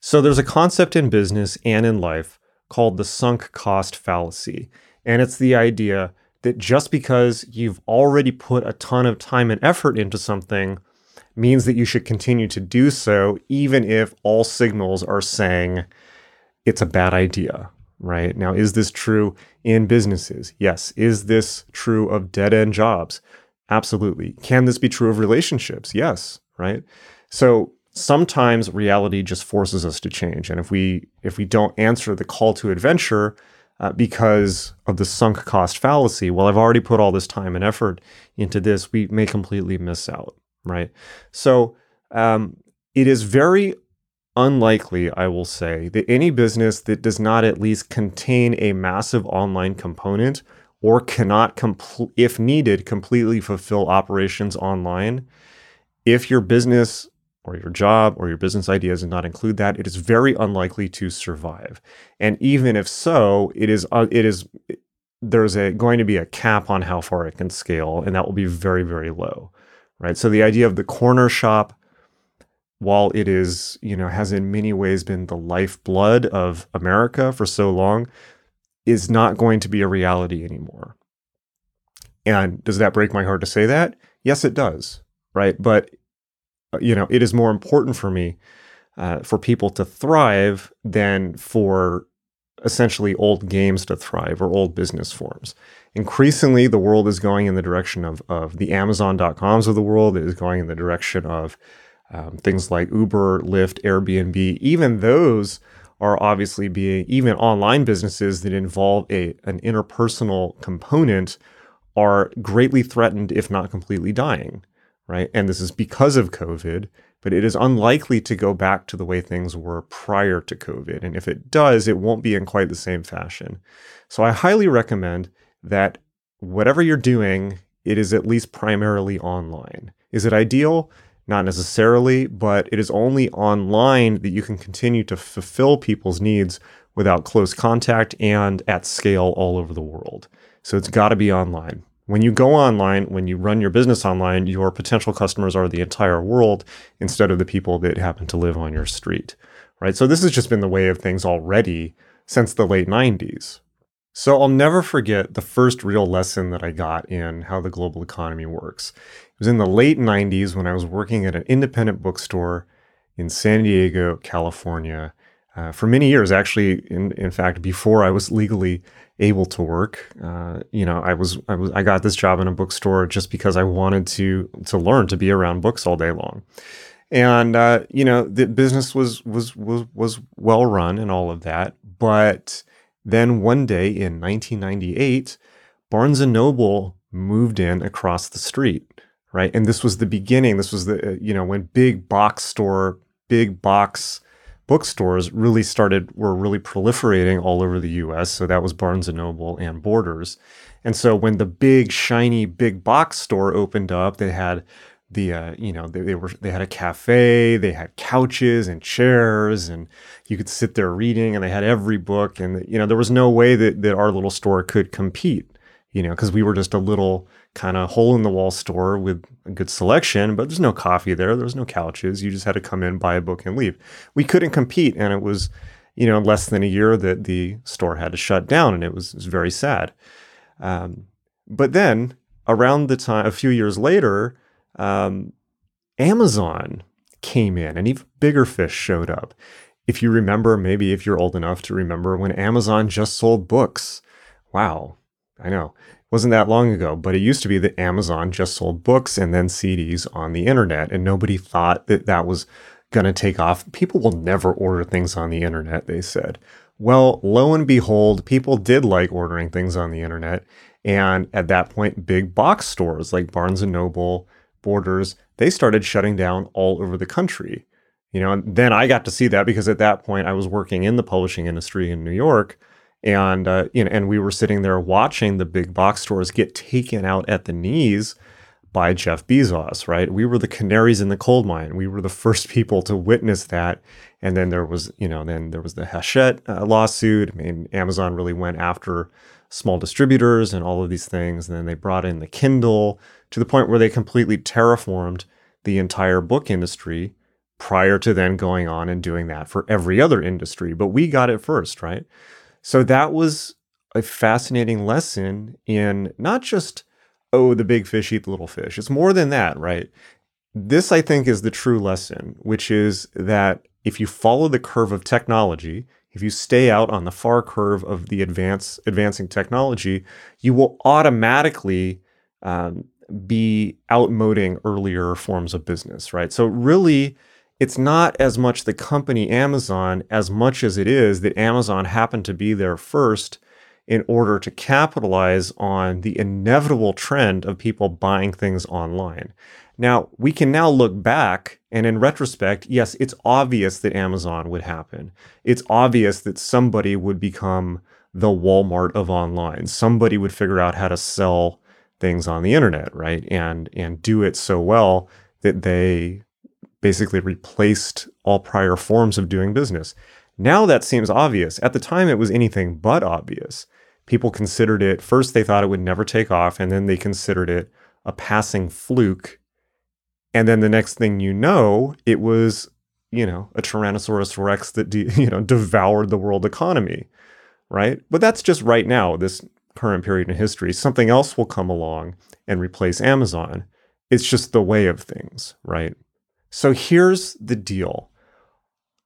So there's a concept in business and in life called the sunk cost fallacy. And it's the idea that just because you've already put a ton of time and effort into something means that you should continue to do so, even if all signals are saying it's a bad idea right? Now, is this true in businesses? Yes. Is this true of dead end jobs? Absolutely. Can this be true of relationships? Yes, right? So sometimes reality just forces us to change. And if we if we don't answer the call to adventure uh, because of the sunk cost fallacy, well, I've already put all this time and effort into this, we may completely miss out, right? So um, it is very unlikely, I will say, that any business that does not at least contain a massive online component or cannot, compl- if needed, completely fulfill operations online, if your business or your job or your business idea does not include that, it is very unlikely to survive. And even if so, it is uh, it is there's a going to be a cap on how far it can scale, and that will be very very low, right? So the idea of the corner shop while it is, you know, has in many ways been the lifeblood of America for so long, is not going to be a reality anymore. And does that break my heart to say that? Yes, it does. Right. But, uh, you know, it is more important for me uh, for people to thrive than for essentially old games to thrive or old business forms. Increasingly, the world is going in the direction of, of the Amazon.coms of the world. It is going in the direction of um, things like Uber, Lyft, Airbnb, even those are obviously being, even online businesses that involve a, an interpersonal component are greatly threatened, if not completely dying, right? And this is because of COVID, but it is unlikely to go back to the way things were prior to COVID. And if it does, it won't be in quite the same fashion. So I highly recommend that whatever you're doing, it is at least primarily online. Is it ideal? Not necessarily, but it is only online that you can continue to fulfill people's needs without close contact and at scale all over the world. So it's got to be online. When you go online, when you run your business online, your potential customers are the entire world instead of the people that happen to live on your street, right? So this has just been the way of things already since the late 90s. So I'll never forget the first real lesson that I got in how the global economy works. It was in the late 90s when I was working at an independent bookstore in San Diego, California. Uh, for many years, actually, in, in fact, before I was legally able to work, uh, you know, I was, I was I got this job in a bookstore just because I wanted to to learn to be around books all day long, and uh, you know, the business was was was was well run and all of that. But then one day in 1998, Barnes and Noble moved in across the street right? And this was the beginning. This was the, uh, you know, when big box store, big box bookstores really started, were really proliferating all over the US. So that was Barnes and Noble and Borders. And so when the big, shiny, big box store opened up, they had the uh, you know they, they were they had a cafe they had couches and chairs and you could sit there reading and they had every book and you know there was no way that, that our little store could compete you know because we were just a little kind of hole in the wall store with a good selection, but there's no coffee there. There's no couches. You just had to come in, buy a book, and leave. We couldn't compete, and it was you know, less than a year that the store had to shut down, and it was, it was very sad. Um, but then around the time, a few years later, um, Amazon came in, and even bigger fish showed up. If you remember, maybe if you're old enough to remember when Amazon just sold books. Wow, I know. It wasn't that long ago, but it used to be that Amazon just sold books and then CDs on the internet, and nobody thought that that was going to take off. People will never order things on the internet, they said. Well, lo and behold, people did like ordering things on the internet. And at that point, big box stores like Barnes and Noble, Borders, they started shutting down all over the country. You know, and then I got to see that because at that point I was working in the publishing industry in New York, and uh, you know, and we were sitting there watching the big box stores get taken out at the knees by Jeff Bezos, right? We were the canaries in the coal mine. We were the first people to witness that. And then there was, you know, then there was the Hachette uh, lawsuit. I mean, Amazon really went after small distributors and all of these things. And then they brought in the Kindle to the point where they completely terraformed the entire book industry prior to then going on and doing that for every other industry. But we got it first, right? So that was a fascinating lesson in not just oh, the big fish eat the little fish. It's more than that, right? This, I think, is the true lesson, which is that if you follow the curve of technology, if you stay out on the far curve of the advance, advancing technology, you will automatically um, be outmoding earlier forms of business, right? So, really, it's not as much the company Amazon as much as it is that Amazon happened to be there first in order to capitalize on the inevitable trend of people buying things online. Now, we can now look back and in retrospect, yes, it's obvious that Amazon would happen. It's obvious that somebody would become the Walmart of online. Somebody would figure out how to sell things on the internet, right? And and do it so well that they basically replaced all prior forms of doing business. Now that seems obvious. At the time it was anything but obvious. People considered it first they thought it would never take off and then they considered it a passing fluke. And then the next thing you know it was you know a tyrannosaurus rex that de- you know devoured the world economy right? But that's just right now this current period in history. Something else will come along and replace amazon. It's just the way of things right so here's the deal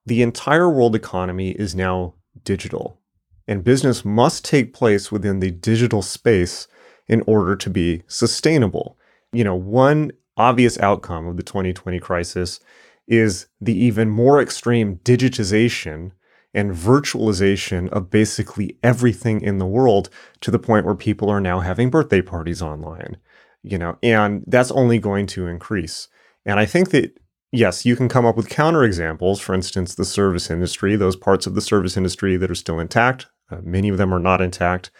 the entire world economy is now digital and business must take place within the digital space in order to be sustainable. You know, one obvious outcome of the 2020 crisis is the even more extreme digitization and virtualization of basically everything in the world to the point where people are now having birthday parties online, you know, and that's only going to increase. And I think that yes, you can come up with counterexamples. For instance, the service industry, those parts of the service industry that are still intact, uh, many of them are not intact.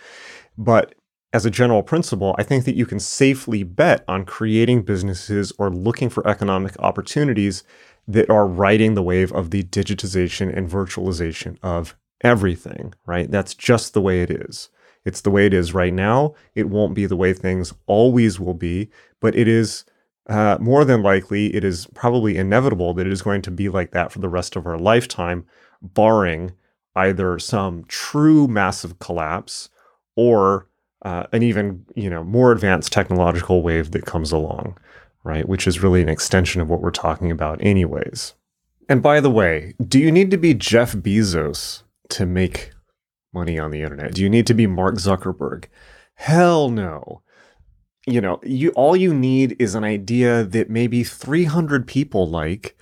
But as a general principle, I think that you can safely bet on creating businesses or looking for economic opportunities that are riding the wave of the digitization and virtualization of everything, right? That's just the way it is. It's the way it is right now. It won't be the way things always will be, but it is uh, more than likely, it is probably inevitable that it is going to be like that for the rest of our lifetime, barring either some true massive collapse or uh, an even you know more advanced technological wave that comes along, right? Which is really an extension of what we're talking about, anyways. And by the way, do you need to be Jeff Bezos to make money on the internet? Do you need to be Mark Zuckerberg? Hell no. You know, you all you need is an idea that maybe 300 people like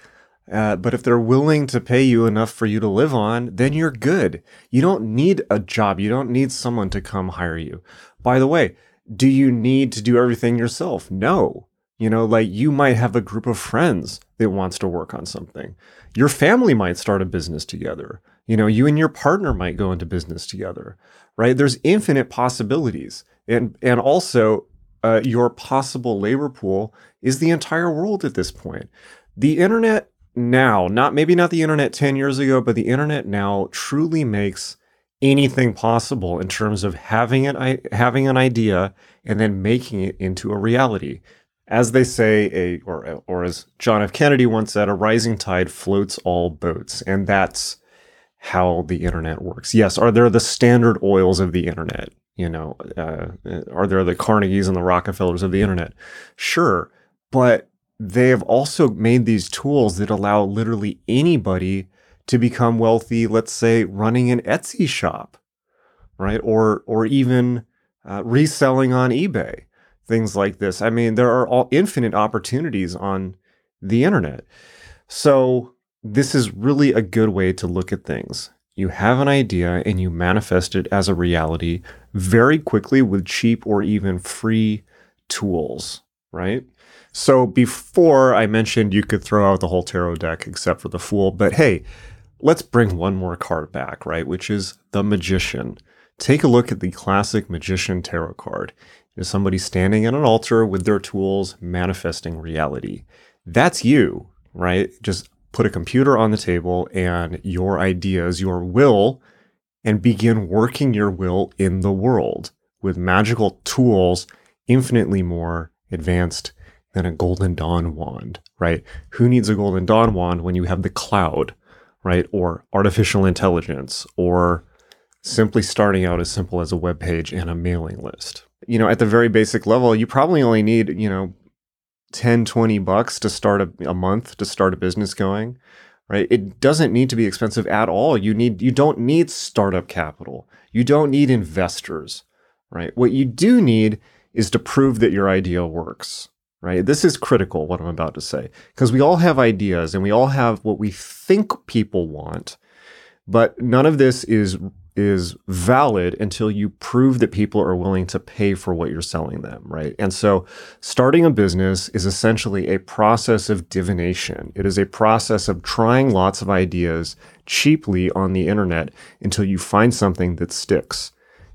uh, but if they're willing to pay you enough for you to live on, then you're good. You don't need a job. You don't need someone to come hire you. By the way, do you need to do everything yourself? No. You know, like you might have a group of friends that wants to work on something. Your family might start a business together. You know, you and your partner might go into business together, right? There's infinite possibilities. And and also uh, your possible labor pool is the entire world at this point. The internet now, not maybe not the internet 10 years ago, but the internet now truly makes anything possible in terms of having an having an idea and then making it into a reality. As they say, a or or as John F. Kennedy once said, a rising tide floats all boats, and that's how the internet works. Yes, are there the standard oils of the internet? You know, uh, are there the Carnegies and the Rockefellers of the internet? Sure, but they have also made these tools that allow literally anybody to become wealthy. Let's say running an Etsy shop, right, or or even uh, reselling on eBay, things like this. I mean, there are all infinite opportunities on the internet. So this is really a good way to look at things. You have an idea and you manifest it as a reality very quickly with cheap or even free tools, right? So before I mentioned you could throw out the whole tarot deck except for the Fool, but hey, let's bring one more card back, right? Which is the Magician. Take a look at the classic Magician tarot card. Is somebody standing at an altar with their tools manifesting reality. That's you, right? Just put a computer on the table and your ideas, your will, and begin working your will in the world with magical tools infinitely more advanced than a golden dawn wand, right? Who needs a golden dawn wand when you have the cloud, right? Or artificial intelligence, or simply starting out as simple as a web page and a mailing list. You know, at the very basic level, you probably only need, you know, 10, 20 bucks to start a, a month to start a business going, right? It doesn't need to be expensive at all. You need you don't need startup capital. You don't need investors, right? What you do need is to prove that your idea works, right? This is critical what I'm about to say because we all have ideas and we all have what we think people want, but none of this is is valid until you prove that people are willing to pay for what you're selling them, right? And so starting a business is essentially a process of divination. It is a process of trying lots of ideas cheaply on the internet until you find something that sticks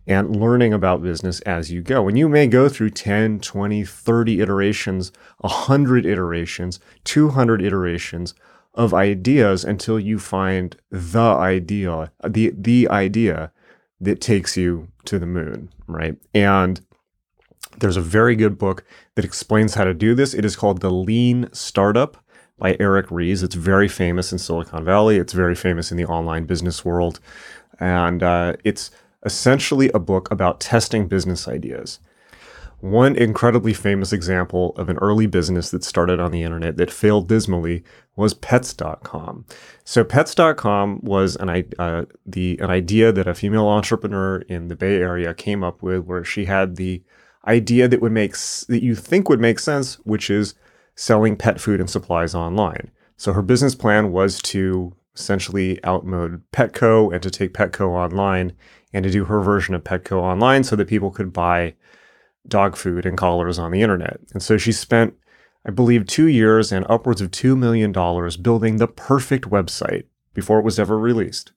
and learning about business as you go. And you may go through 10, 20, 30 iterations, 100 iterations, 200 iterations of ideas until you find the idea, the the idea that takes you to the moon, right? And there's a very good book that explains how to do this. It is called The Lean Startup by Eric Ries. It's very famous in Silicon Valley. It's very famous in the online business world. And uh, it's essentially a book about testing business ideas. One incredibly famous example of an early business that started on the internet that failed dismally was Pets.com. So Pets.com was an uh, the an idea that a female entrepreneur in the Bay Area came up with, where she had the idea that would make that you think would make sense, which is selling pet food and supplies online. So her business plan was to essentially outmode Petco and to take Petco online and to do her version of Petco online so that people could buy dog food and collars on the internet. And so she spent, I believe, two years and upwards of $2 million building the perfect website before it was ever released.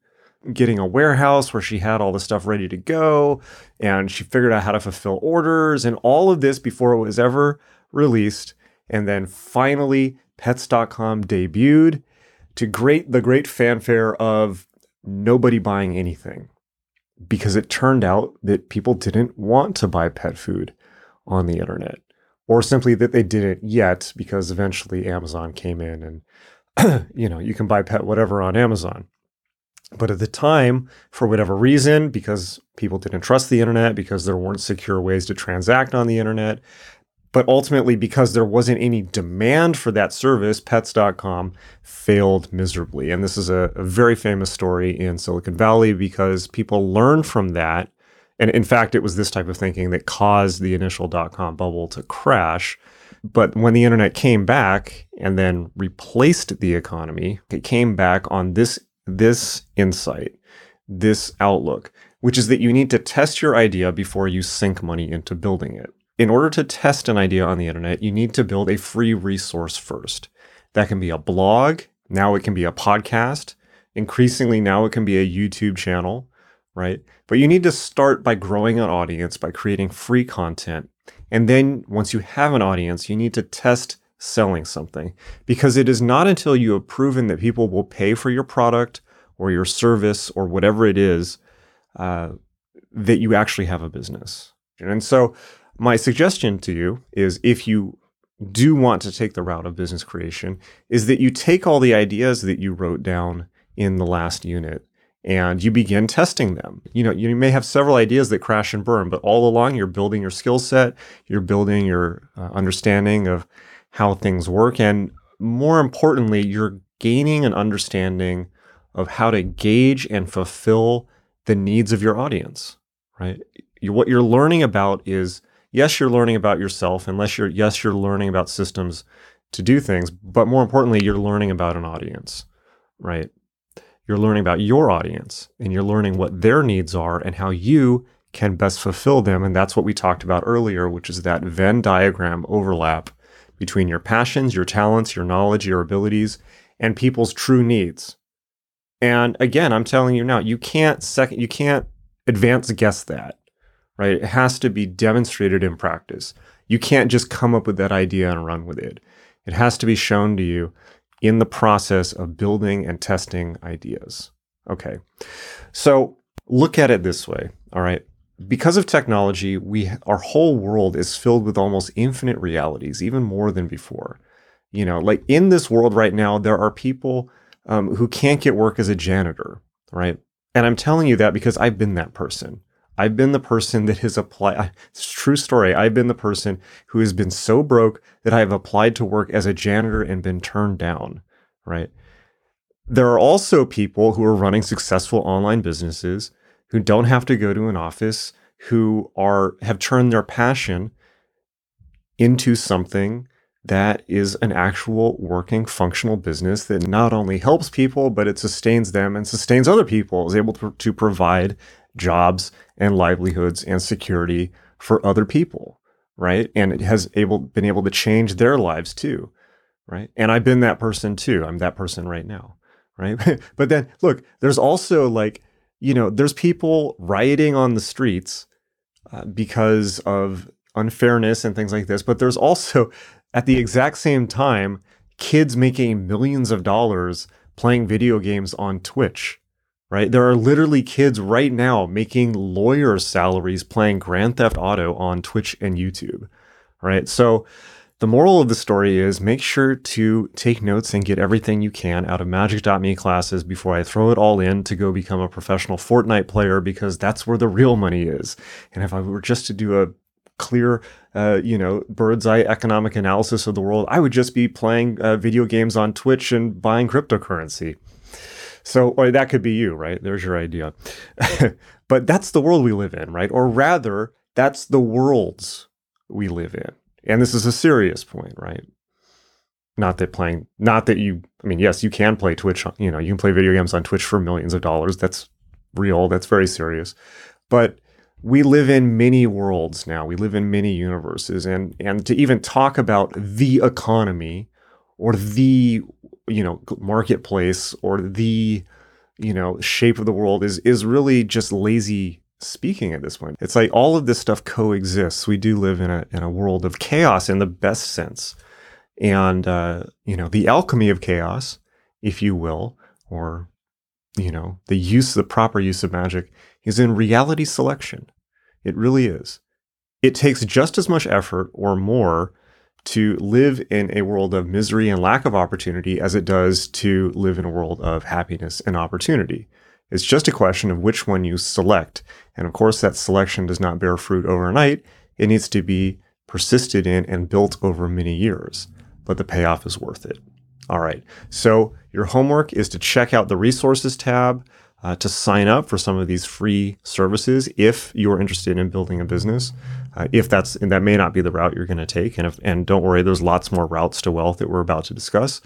Getting a warehouse where she had all the stuff ready to go, and she figured out how to fulfill orders and all of this before it was ever released. And then finally, pets.com debuted to great the great fanfare of nobody buying anything because it turned out that people didn't want to buy pet food on the internet, or simply that they didn't yet because eventually Amazon came in and you know you can buy pet whatever on Amazon. But at the time, for whatever reason, because people didn't trust the internet, because there weren't secure ways to transact on the internet, but ultimately, because there wasn't any demand for that service, pets.com failed miserably. And this is a, a, very famous story in Silicon Valley because people learned from that. And in fact, it was this type of thinking that caused the initial dot com bubble to crash. But when the internet came back and then replaced the economy, it came back on this, this insight, this outlook, which is that you need to test your idea before you sink money into building it in order to test an idea on the internet, you need to build a free resource first. That can be a blog. Now it can be a podcast. Increasingly, now it can be a YouTube channel, right? But you need to start by growing an audience by creating free content. And then once you have an audience, you need to test selling something because it is not until you have proven that people will pay for your product or your service or whatever it is uh, that you actually have a business. And so my suggestion to you is if you do want to take the route of business creation, is that you take all the ideas that you wrote down in the last unit and you begin testing them. You know, you may have several ideas that crash and burn, but all along you're building your skill set, you're building your uh, understanding of how things work, and more importantly, you're gaining an understanding of how to gauge and fulfill the needs of your audience, right? What you're learning about is yes, you're learning about yourself, unless you're yes, you're learning about systems to do things, but more importantly, you're learning about an audience, right? You're learning about your audience and you're learning what their needs are and how you can best fulfill them. And that's what we talked about earlier, which is that Venn diagram overlap between your passions, your talents, your knowledge, your abilities, and people's true needs. And again, I'm telling you now, you can't second, you can't advance guess that, right? It has to be demonstrated in practice. You can't just come up with that idea and run with it. It has to be shown to you in the process of building and testing ideas. Okay. So look at it this way. All right. Because of technology, we our whole world is filled with almost infinite realities, even more than before. You know, like in this world right now, there are people um, who can't get work as a janitor, right? And I'm telling you that because I've been that person. I've been the person that has applied. It's true story. I've been the person who has been so broke that I have applied to work as a janitor and been turned down, right? There are also people who are running successful online businesses who don't have to go to an office, who are have turned their passion into something that is an actual working functional business that not only helps people but it sustains them and sustains other people is able to, to provide jobs and livelihoods and security for other people, right? And it has able been able to change their lives too, right? And I've been that person too. I'm that person right now, right? but then look, there's also like, you know, there's people rioting on the streets uh, because of unfairness and things like this, but there's also at the exact same time kids making millions of dollars playing video games on Twitch right? There are literally kids right now making lawyer salaries playing Grand Theft Auto on Twitch and YouTube, right? So the moral of the story is make sure to take notes and get everything you can out of magick.me classes before I throw it all in to go become a professional Fortnite player because that's where the real money is. And if I were just to do a clear, uh, you know, bird's eye economic analysis of the world, I would just be playing uh, video games on Twitch and buying cryptocurrency. So, or that could be you, right? There's your idea. but that's the world we live in, right? Or rather, that's the worlds we live in. And this is a serious point, right? Not that playing, not that you, I mean, yes, you can play Twitch, you know, you can play video games on Twitch for millions of dollars. That's real, that's very serious. But we live in many worlds now. We live in many universes. And, and to even talk about the economy or the you know marketplace or the you know shape of the world is is really just lazy speaking at this point. It's like all of this stuff coexists. We do live in a in a world of chaos in the best sense, and uh, you know the alchemy of chaos, if you will, or you know the use, the proper use of magic is in reality selection. It really is. It takes just as much effort or more to live in a world of misery and lack of opportunity as it does to live in a world of happiness and opportunity. It's just a question of which one you select. And of course, that selection does not bear fruit overnight. It needs to be persisted in and built over many years, but the payoff is worth it. All right. So your homework is to check out the resources tab uh, to sign up for some of these free services if you are interested in building a business. Uh, if that's and that may not be the route you're going to take, and if, and don't worry, there's lots more routes to wealth that we're about to discuss.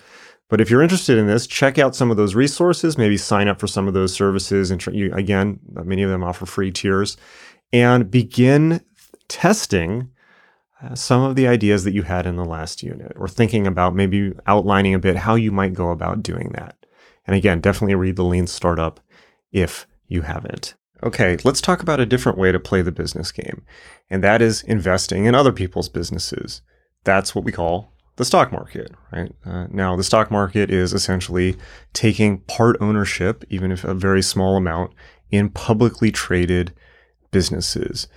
But if you're interested in this, check out some of those resources. Maybe sign up for some of those services, and tr- you, again, many of them offer free tiers, and begin testing uh, some of the ideas that you had in the last unit, or thinking about maybe outlining a bit how you might go about doing that. And again, definitely read the Lean Startup if you haven't. Okay, let's talk about a different way to play the business game, and that is investing in other people's businesses. That's what we call the stock market, right? Uh, now, the stock market is essentially taking part ownership, even if a very small amount, in publicly traded businesses.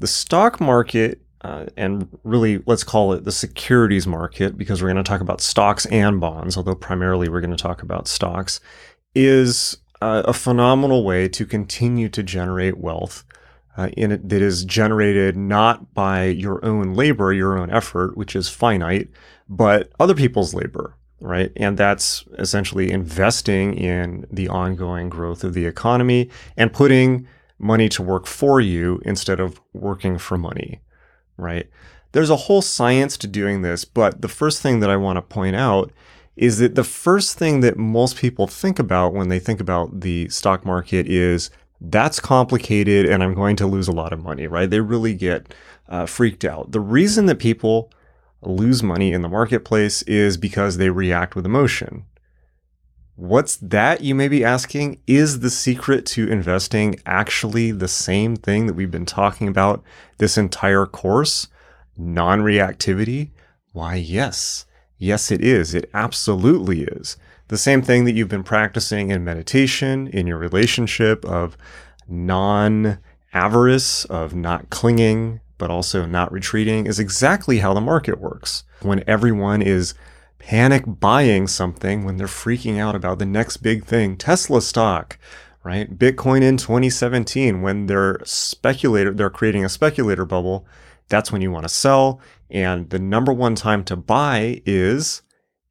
The stock market, uh, and really let's call it the securities market, because we're going to talk about stocks and bonds, although primarily we're going to talk about stocks, is uh, a phenomenal way to continue to generate wealth uh, in it that is generated not by your own labor, your own effort, which is finite, but other people's labor, right? And that's essentially investing in the ongoing growth of the economy and putting money to work for you instead of working for money, right? There's a whole science to doing this, but the first thing that I want to point out is that the first thing that most people think about when they think about the stock market is that's complicated and I'm going to lose a lot of money, right? They really get uh, freaked out. The reason that people lose money in the marketplace is because they react with emotion. What's that, you may be asking? Is the secret to investing actually the same thing that we've been talking about this entire course? Non reactivity? Why, yes. Yes, it is. It absolutely is the same thing that you've been practicing in meditation, in your relationship of non avarice, of not clinging, but also not retreating, is exactly how the market works. When everyone is panic buying something, when they're freaking out about the next big thing, Tesla stock, right? Bitcoin in 2017, when they're speculator, they're creating a speculator bubble, that's when you want to sell. And the number one time to buy is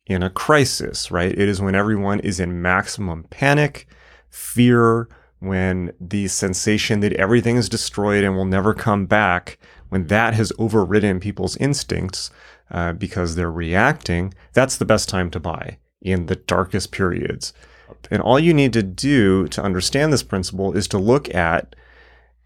in a crisis, right? It is when everyone is in maximum panic, fear, when the sensation that everything is destroyed and will never come back, when that has overridden people's instincts uh, because they're reacting, that's the best time to buy in the darkest periods. And all you need to do to understand this principle is to look at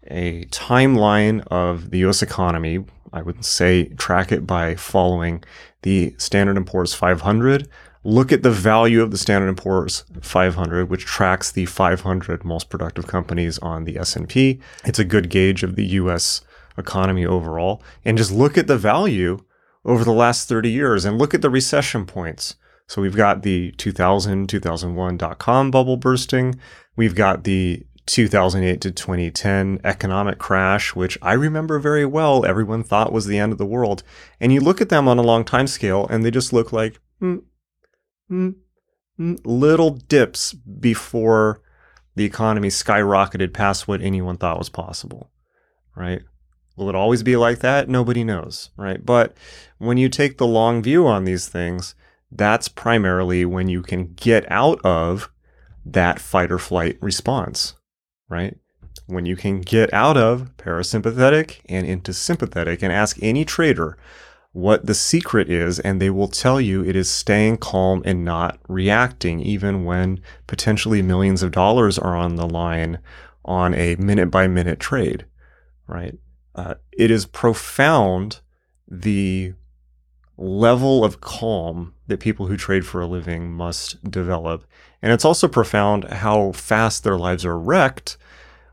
a timeline of the US economy. I would say track it by following the Standard & Poor's 500. Look at the value of the Standard & Poor's 500, which tracks the 500 most productive companies on the S&P. It's a good gauge of the US economy overall. And just look at the value over the last 30 years and look at the recession points. So we've got the 2000, 2001 dot com bubble bursting. We've got the 2008 to 2010 economic crash, which I remember very well, everyone thought was the end of the world. And you look at them on a long time scale and they just look like mm, mm, mm, little dips before the economy skyrocketed past what anyone thought was possible, right? Will it always be like that? Nobody knows, right? But when you take the long view on these things, that's primarily when you can get out of that fight or flight response right? When you can get out of parasympathetic and into sympathetic and ask any trader what the secret is, and they will tell you it is staying calm and not reacting, even when potentially millions of dollars are on the line on a minute by minute trade, right? Uh, it is profound the level of calm that people who trade for a living must develop. And it's also profound how fast their lives are wrecked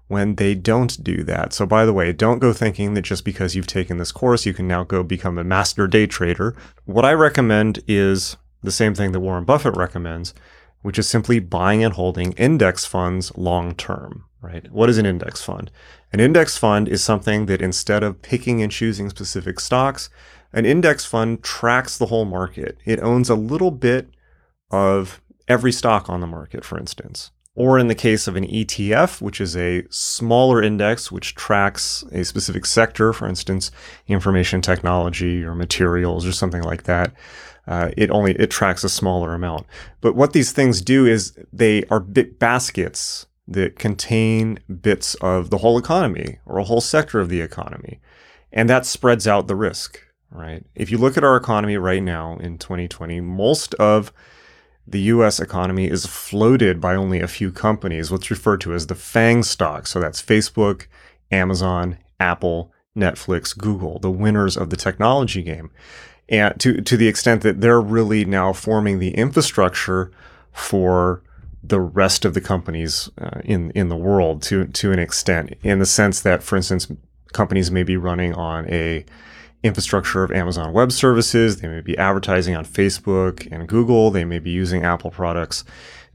when they don't do that. So, by the way, don't go thinking that just because you've taken this course, you can now go become a master day trader. What I recommend is the same thing that Warren Buffett recommends, which is simply buying and holding index funds long term, right? What is an index fund? An index fund is something that instead of picking and choosing specific stocks, an index fund tracks the whole market. It owns a little bit of every stock on the market, for instance. Or in the case of an ETF, which is a smaller index which tracks a specific sector, for instance, information technology or materials or something like that, uh, it only it tracks a smaller amount. But what these things do is they are bit baskets that contain bits of the whole economy or a whole sector of the economy, and that spreads out the risk right? If you look at our economy right now in 2020, most of the US economy is floated by only a few companies, what's referred to as the FANG stocks. So that's Facebook, Amazon, Apple, Netflix, Google, the winners of the technology game. And to, to the extent that they're really now forming the infrastructure for the rest of the companies uh, in in the world to to an extent in the sense that for instance companies may be running on a infrastructure of Amazon Web Services. They may be advertising on Facebook and Google. They may be using Apple products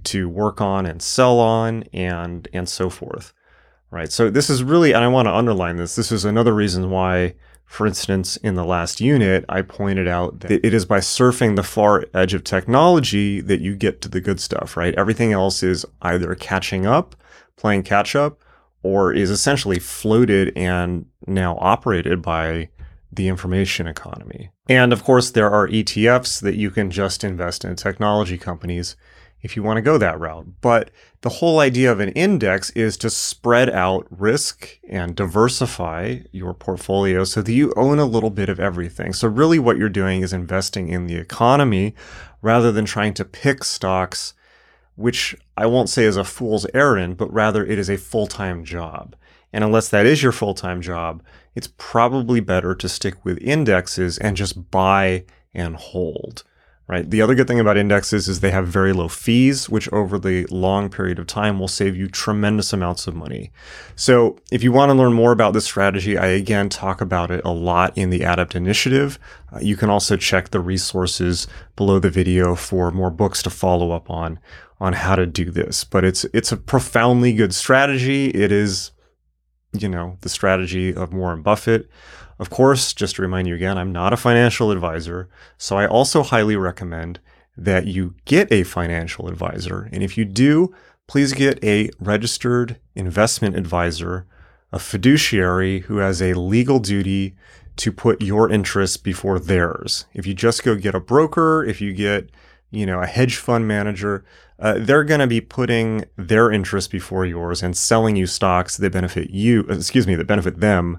to work on and sell on and and so forth. Right. So this is really and I want to underline this. This is another reason why For instance, in the last unit, I pointed out that it is by surfing the far edge of technology that you get to the good stuff, right? Everything else is either catching up, playing catch up, or is essentially floated and now operated by the information economy. And of course, there are ETFs that you can just invest in technology companies if you want to go that route. But the whole idea of an index is to spread out risk and diversify your portfolio so that you own a little bit of everything. So, really, what you're doing is investing in the economy rather than trying to pick stocks, which I won't say is a fool's errand, but rather it is a full time job. And unless that is your full time job, it's probably better to stick with indexes and just buy and hold. Right. The other good thing about indexes is they have very low fees, which over the long period of time will save you tremendous amounts of money. So if you want to learn more about this strategy, I again talk about it a lot in the Adept Initiative. Uh, you can also check the resources below the video for more books to follow up on on how to do this. But it's it's a profoundly good strategy. It is you know, the strategy of Warren Buffett. Of course, just to remind you again, I'm not a financial advisor. So I also highly recommend that you get a financial advisor. And if you do, please get a registered investment advisor, a fiduciary who has a legal duty to put your interests before theirs. If you just go get a broker, if you get, you know, a hedge fund manager, uh, they're going to be putting their interest before yours and selling you stocks that benefit you, excuse me, that benefit them,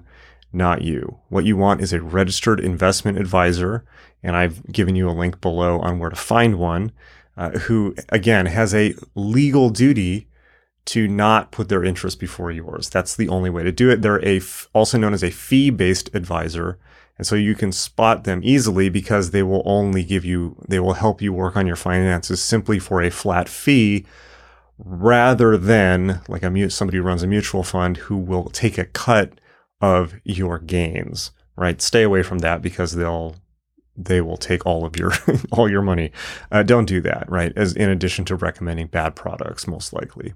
not you. What you want is a registered investment advisor. And I've given you a link below on where to find one, uh, who again has a legal duty to not put their interest before yours. That's the only way to do it. They're a f- also known as a fee based advisor. And so you can spot them easily because they will only give you, they will help you work on your finances simply for a flat fee rather than like a somebody who runs a mutual fund who will take a cut of your gains, right? Stay away from that because they'll, they will take all of your, all your money. Uh, don't do that, right? As in addition to recommending bad products, most likely.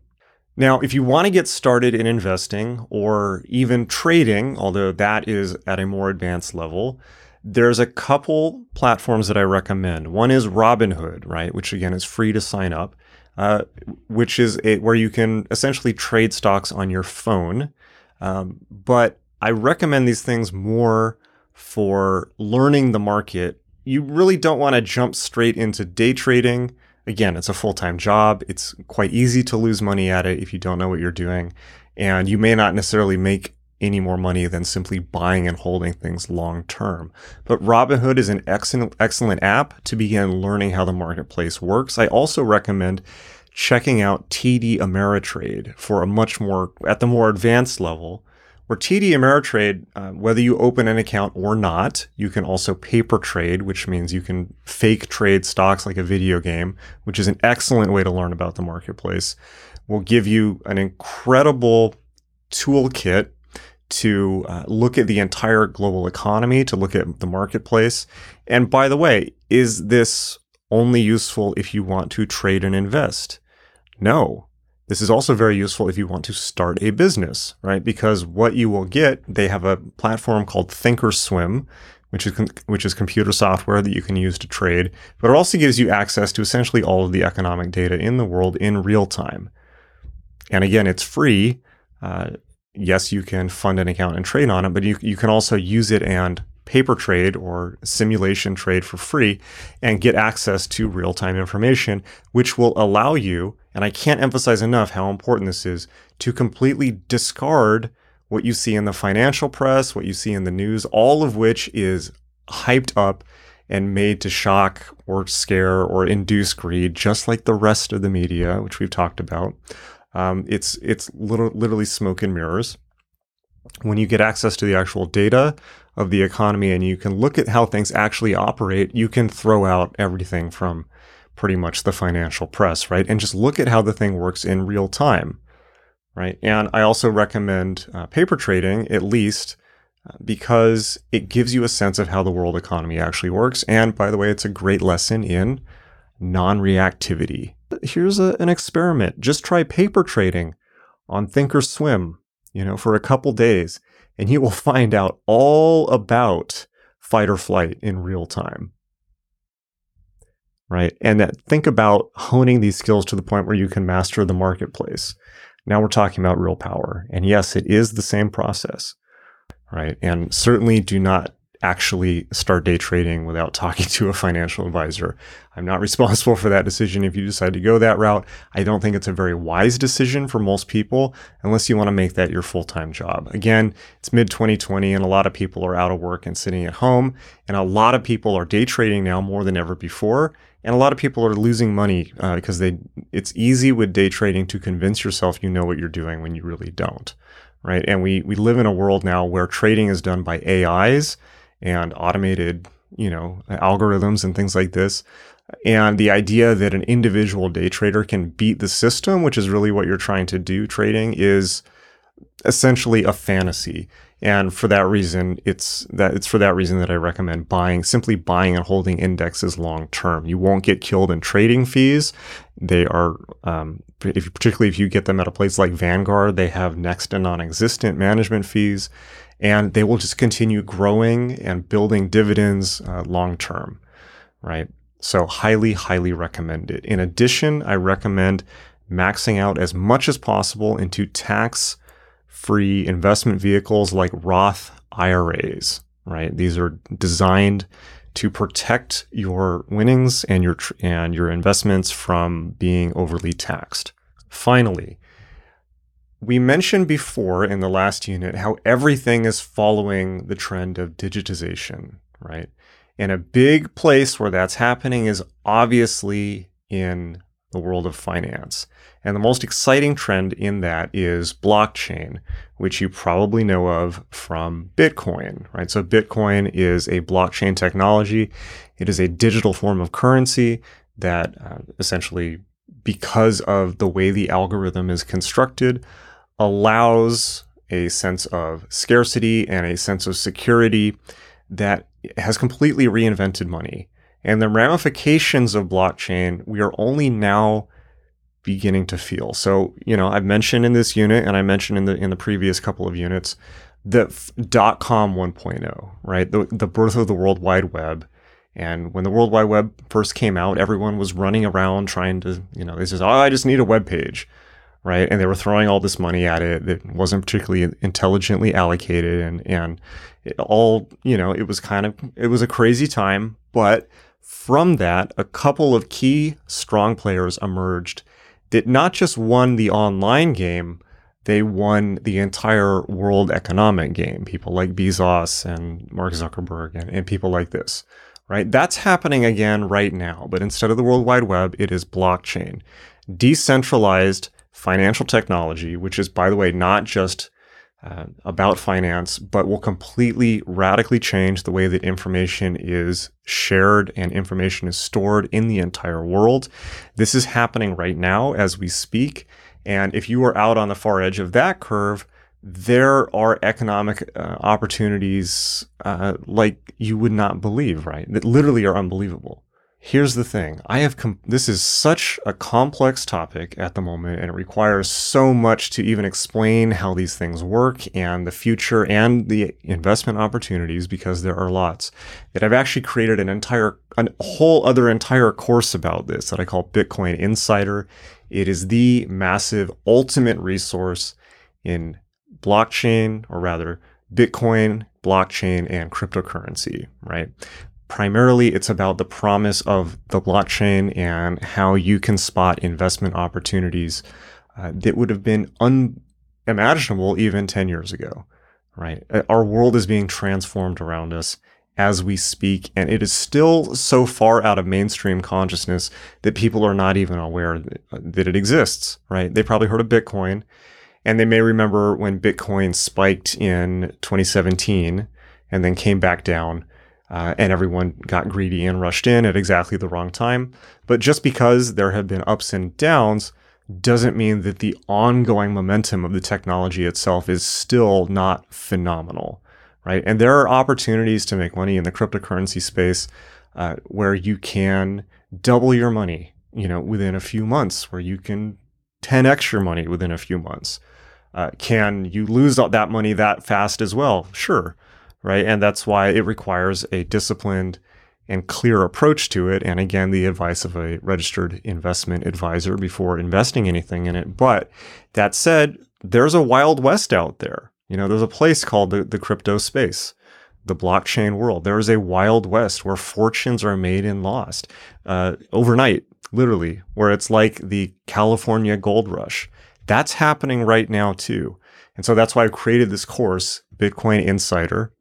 Now, if you want to get started in investing or even trading, although that is at a more advanced level, there's a couple platforms that I recommend. One is Robinhood, right, which again is free to sign up, uh, which is a, where you can essentially trade stocks on your phone. Um, but I recommend these things more for learning the market. You really don't want to jump straight into day trading again, it's a full time job. It's quite easy to lose money at it if you don't know what you're doing. And you may not necessarily make any more money than simply buying and holding things long term. But Robinhood is an excellent, excellent app to begin learning how the marketplace works. I also recommend checking out TD Ameritrade for a much more, at the more advanced level, for TD Ameritrade, uh, whether you open an account or not, you can also paper trade, which means you can fake trade stocks like a video game, which is an excellent way to learn about the marketplace. Will give you an incredible toolkit to uh, look at the entire global economy, to look at the marketplace. And by the way, is this only useful if you want to trade and invest? No. This is also very useful if you want to start a business, right? Because what you will get, they have a platform called Thinkorswim, which is which is computer software that you can use to trade, but it also gives you access to essentially all of the economic data in the world in real time. And again, it's free. Uh, yes, you can fund an account and trade on it, but you you can also use it and paper trade or simulation trade for free and get access to real time information, which will allow you, and I can't emphasize enough how important this is, to completely discard what you see in the financial press, what you see in the news, all of which is hyped up and made to shock or scare or induce greed, just like the rest of the media, which we've talked about. Um, it's it's literally smoke and mirrors. When you get access to the actual data, of the economy and you can look at how things actually operate, you can throw out everything from pretty much the financial press, right? And just look at how the thing works in real time, right? And I also recommend uh, paper trading at least uh, because it gives you a sense of how the world economy actually works. And by the way, it's a great lesson in non reactivity. Here's a, an experiment just try paper trading on Thinkorswim, you know, for a couple days and you will find out all about fight or flight in real time. Right. And that think about honing these skills to the point where you can master the marketplace. Now we're talking about real power. And yes, it is the same process. Right. And certainly do not actually start day trading without talking to a financial advisor. I'm not responsible for that decision if you decide to go that route. I don't think it's a very wise decision for most people unless you want to make that your full time job. Again, it's mid 2020 and a lot of people are out of work and sitting at home. And a lot of people are day trading now more than ever before. And a lot of people are losing money uh, because they it's easy with day trading to convince yourself you know what you're doing when you really don't. Right. And we, we live in a world now where trading is done by AIs and automated, you know, algorithms and things like this. And the idea that an individual day trader can beat the system, which is really what you're trying to do trading, is essentially a fantasy. And for that reason, it's that it's for that reason that I recommend buying, simply buying and holding indexes long term. You won't get killed in trading fees. They are, um, if, particularly if you get them at a place like Vanguard, they have next to non-existent management fees and they will just continue growing and building dividends uh, long term, right? So, highly, highly recommend it. In addition, I recommend maxing out as much as possible into tax free investment vehicles like Roth IRAs, right? These are designed to protect your winnings and your and your investments from being overly taxed. Finally, we mentioned before in the last unit how everything is following the trend of digitization, right? And a big place where that's happening is obviously in the world of finance. And the most exciting trend in that is blockchain, which you probably know of from Bitcoin, right? So Bitcoin is a blockchain technology. It is a digital form of currency that uh, essentially, because of the way the algorithm is constructed, allows a sense of scarcity and a sense of security that has completely reinvented money. And the ramifications of blockchain, we are only now beginning to feel. So, you know, I've mentioned in this unit and I mentioned in the in the previous couple of units the dot com 1.0, right? The the birth of the World Wide Web. And when the World Wide Web first came out, everyone was running around trying to, you know, they says, "Oh, I just need a web page." right? And they were throwing all this money at it that wasn't particularly intelligently allocated, and and it all you know, it was kind of it was a crazy time. But from that, a couple of key strong players emerged that not just won the online game, they won the entire world economic game. People like Bezos and Mark Zuckerberg and, and people like this. Right? That's happening again right now. But instead of the World Wide Web, it is blockchain. Decentralized financial technology, which is, by the way, not just uh, about finance, but will completely radically change the way that information is shared and information is stored in the entire world. This is happening right now as we speak. And if you are out on the far edge of that curve, there are economic uh, opportunities uh, like you would not believe, right? That literally are unbelievable. Here's the thing. I have com- this is such a complex topic at the moment and it requires so much to even explain how these things work and the future and the investment opportunities because there are lots that I've actually created an entire a whole other entire course about this that I call Bitcoin Insider. It is the massive ultimate resource in blockchain or rather Bitcoin, blockchain, and cryptocurrency, right? Primarily it's about the promise of the blockchain and how you can spot investment opportunities uh, that would have been unimaginable even 10 years ago right? Uh, our world is being transformed around us as we speak and it is still so far out of mainstream consciousness that people are not even aware uh, that it exists right? They probably heard of bitcoin and they may remember when bitcoin spiked in 2017 and then came back down uh, and everyone got greedy and rushed in at exactly the wrong time. But just because there have been ups and downs doesn't mean that the ongoing momentum of the technology itself is still not phenomenal, right? And there are opportunities to make money in the cryptocurrency space uh, where you can double your money, you know, within a few months, where you can 10x your money within a few months. Uh, can you lose that money that fast as well? Sure, right? And that's why it requires a disciplined and clear approach to it. And again, the advice of a registered investment advisor before investing anything in it. But that said, there's a wild west out there. You know, there's a place called the, the crypto space, the blockchain world. There is a wild west where fortunes are made and lost uh, overnight, literally, where it's like the California gold rush. That's happening right now too. And so that's why I've created this course, Bitcoin Insider,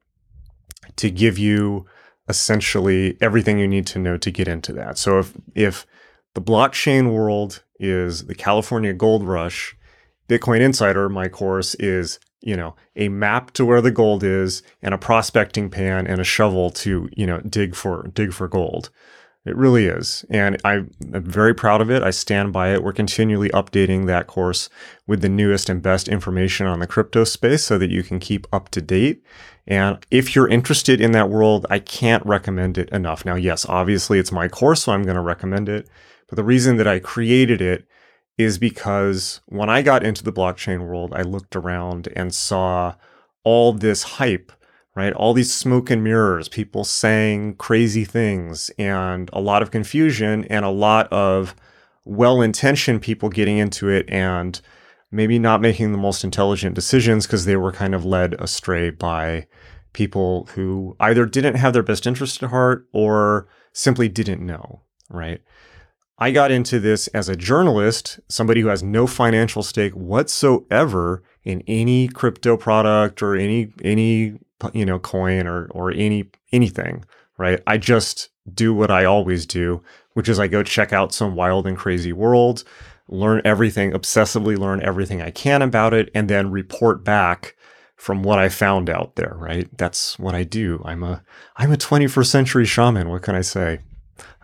to give you essentially everything you need to know to get into that. So if if the blockchain world is the California gold rush, Bitcoin Insider, my course is, you know, a map to where the gold is and a prospecting pan and a shovel to, you know, dig for dig for gold. It really is. And I'm very proud of it. I stand by it. We're continually updating that course with the newest and best information on the crypto space so that you can keep up to date. And if you're interested in that world, I can't recommend it enough. Now, yes, obviously it's my course, so I'm going to recommend it. But the reason that I created it is because when I got into the blockchain world, I looked around and saw all this hype right? All these smoke and mirrors, people saying crazy things, and a lot of confusion, and a lot of well intentioned people getting into it and maybe not making the most intelligent decisions because they were kind of led astray by people who either didn't have their best interest at heart or simply didn't know, right? I got into this as a journalist, somebody who has no financial stake whatsoever in any crypto product or any any you know coin or or any anything right i just do what i always do which is i go check out some wild and crazy world learn everything obsessively learn everything i can about it and then report back from what i found out there right that's what i do i'm a i'm a 21st century shaman what can i say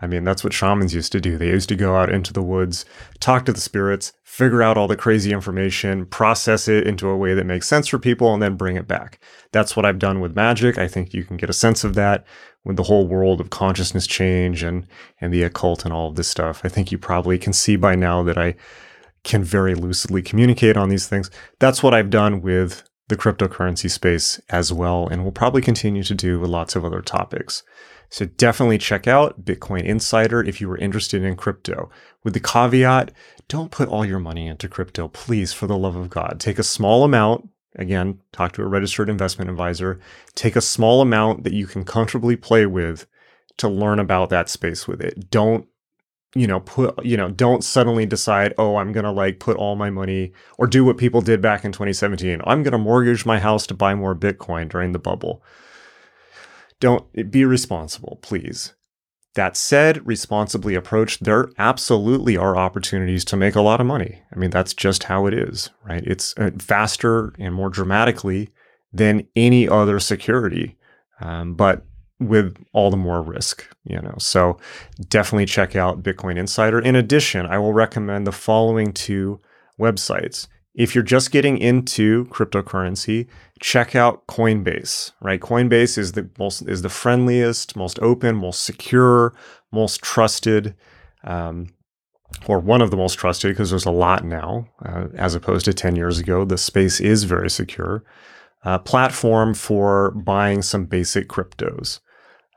I mean, that's what shamans used to do. They used to go out into the woods, talk to the spirits, figure out all the crazy information, process it into a way that makes sense for people, and then bring it back. That's what I've done with magic. I think you can get a sense of that with the whole world of consciousness change and and the occult and all of this stuff. I think you probably can see by now that I can very lucidly communicate on these things. That's what I've done with the cryptocurrency space as well, and will probably continue to do with lots of other topics. So definitely check out Bitcoin Insider if you were interested in crypto. With the caveat, don't put all your money into crypto, please, for the love of God. Take a small amount. Again, talk to a registered investment advisor. Take a small amount that you can comfortably play with to learn about that space with it. Don't you know put you know don't suddenly decide oh i'm going to like put all my money or do what people did back in 2017 i'm going to mortgage my house to buy more bitcoin during the bubble don't be responsible, please. That said, responsibly approached, there absolutely are opportunities to make a lot of money. I mean, that's just how it is, right? It's uh, faster and more dramatically than any other security, um, but with all the more risk, you know. So definitely check out Bitcoin Insider. In addition, I will recommend the following two websites. If you're just getting into cryptocurrency, check out Coinbase, right? Coinbase is the most is the friendliest, most open, most secure, most trusted, um, or one of the most trusted because there's a lot now, uh, as opposed to 10 years ago. The space is very secure. Uh, platform for buying some basic cryptos.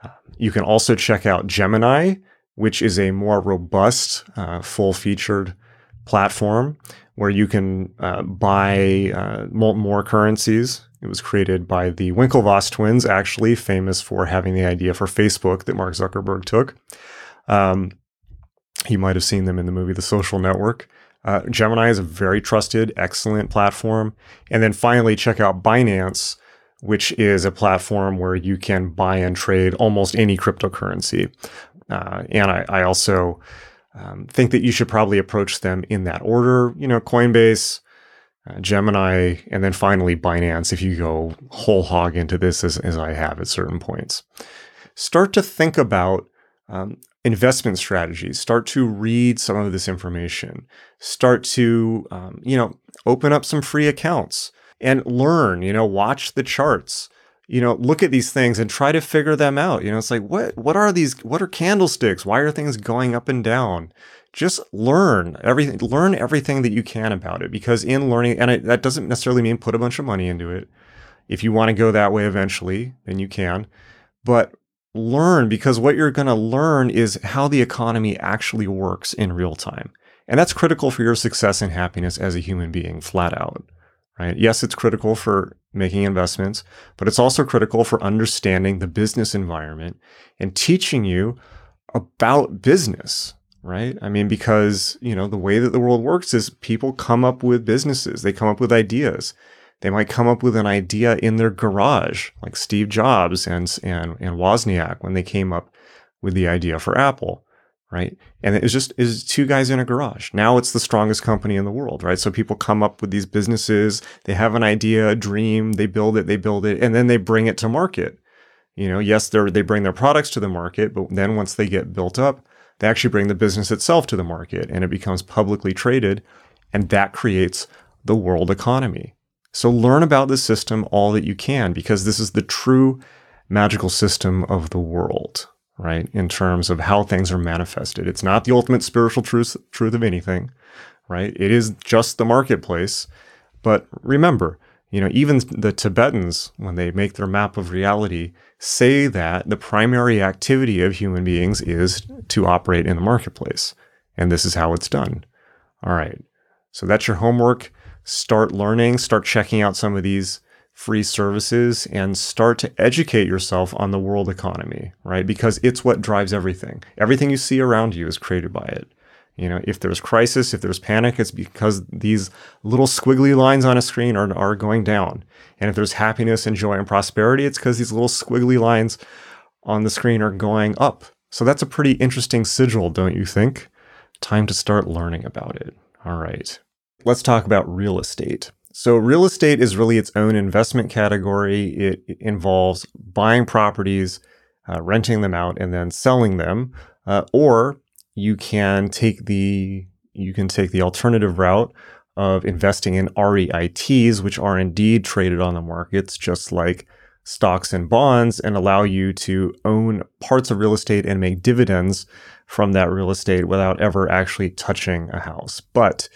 Uh, you can also check out Gemini, which is a more robust, uh, full featured platform where you can uh, buy uh, more currencies. It was created by the Winklevoss twins, actually famous for having the idea for Facebook that Mark Zuckerberg took. Um, you might have seen them in the movie The Social Network. Uh, Gemini is a very trusted, excellent platform. And then finally, check out Binance, which is a platform where you can buy and trade almost any cryptocurrency. Uh, and I, I also um, think that you should probably approach them in that order. You know, Coinbase, uh, Gemini, and then finally Binance if you go whole hog into this as, as I have at certain points. Start to think about um, investment strategies. Start to read some of this information. Start to, um, you know, open up some free accounts and learn, you know, watch the charts you know, look at these things and try to figure them out. You know, it's like, what, what are these, what are candlesticks? Why are things going up and down? Just learn everything, learn everything that you can about it because in learning, and it, that doesn't necessarily mean put a bunch of money into it. If you want to go that way eventually, then you can, but learn because what you're going to learn is how the economy actually works in real time. And that's critical for your success and happiness as a human being, flat out right? Yes, it's critical for making investments, but it's also critical for understanding the business environment and teaching you about business, right? I mean, because, you know, the way that the world works is people come up with businesses, they come up with ideas. They might come up with an idea in their garage, like Steve Jobs and, and, and Wozniak when they came up with the idea for Apple right? And it was just is two guys in a garage. Now it's the strongest company in the world, right? So people come up with these businesses, they have an idea, a dream, they build it, they build it, and then they bring it to market. You know, yes, they they bring their products to the market, but then once they get built up, they actually bring the business itself to the market and it becomes publicly traded, and that creates the world economy. So learn about this system all that you can because this is the true magical system of the world right? In terms of how things are manifested. It's not the ultimate spiritual truth, truth of anything, right? It is just the marketplace. But remember, you know, even the Tibetans, when they make their map of reality, say that the primary activity of human beings is to operate in the marketplace. And this is how it's done. All right. So that's your homework. Start learning, start checking out some of these free services and start to educate yourself on the world economy, right? Because it's what drives everything. Everything you see around you is created by it. You know, if there's crisis, if there's panic, it's because these little squiggly lines on a screen are, are going down. And if there's happiness and joy and prosperity, it's because these little squiggly lines on the screen are going up. So that's a pretty interesting sigil, don't you think? Time to start learning about it. All right. Let's talk about real estate. So, real estate is really its own investment category. It, involves buying properties, uh, renting them out, and then selling them. Uh, or you can take the you can take the alternative route of investing in REITs, which are indeed traded on the markets, just like stocks and bonds, and allow you to own parts of real estate and make dividends from that real estate without ever actually touching a house. But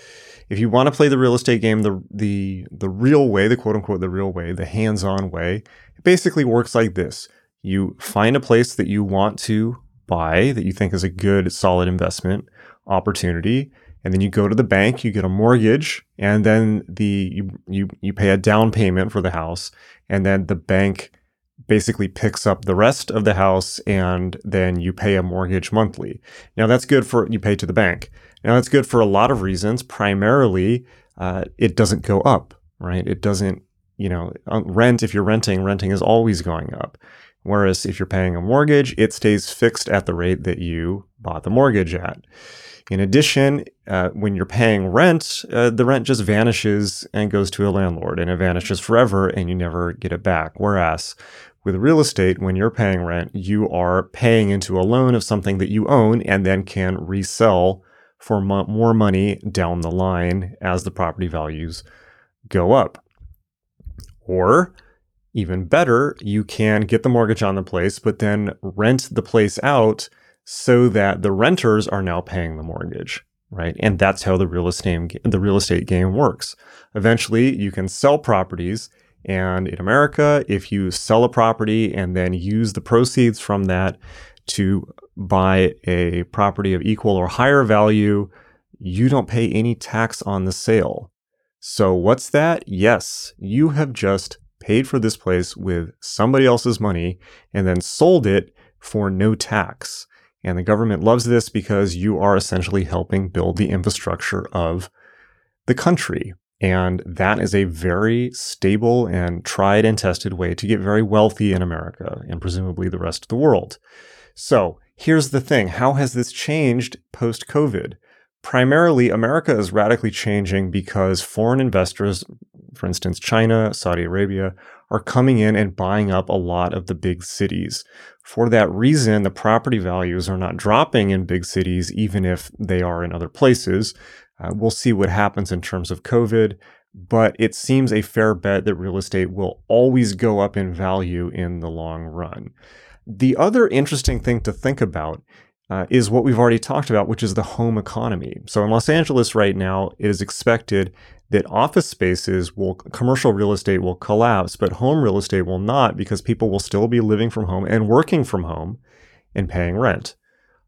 if you want to play the real estate game the the the real way, the quote unquote the real way, the hands-on way, it basically works like this. You find a place that you want to buy that you think is a good solid investment opportunity and then you go to the bank, you get a mortgage, and then the you you, you pay a down payment for the house, and then the bank basically picks up the rest of the house and then you pay a mortgage monthly. Now that's good for you pay to the bank. Now, it's good for a lot of reasons. Primarily, uh, it doesn't go up, right? It doesn't, you know, rent, if you're renting, renting is always going up. Whereas if you're paying a mortgage, it stays fixed at the rate that you bought the mortgage at. In addition, uh, when you're paying rent, uh, the rent just vanishes and goes to a landlord and it vanishes forever and you never get it back. Whereas with real estate, when you're paying rent, you are paying into a loan of something that you own and then can resell for mo- more money down the line as the property values go up. Or even better, you can get the mortgage on the place, but then rent the place out so that the renters are now paying the mortgage, right? And that's how the real estate the real estate game works. Eventually, you can sell properties and in America, if you sell a property and then use the proceeds from that to buy a property of equal or higher value, you don't pay any tax on the sale. So, what's that? Yes, you have just paid for this place with somebody else's money and then sold it for no tax. And the government loves this because you are essentially helping build the infrastructure of the country. And that is a very stable and tried and tested way to get very wealthy in America and presumably the rest of the world. So here's the thing how has this changed post COVID? Primarily, America is radically changing because foreign investors, for instance, China, Saudi Arabia, are coming in and buying up a lot of the big cities. For that reason, the property values are not dropping in big cities, even if they are in other places. Uh, we'll see what happens in terms of COVID, but it seems a fair bet that real estate will always go up in value in the long run. The other interesting thing to think about uh, is what we've already talked about, which is the home economy. So in Los Angeles right now, it is expected that office spaces will, commercial real estate will collapse, but home real estate will not because people will still be living from home and working from home and paying rent.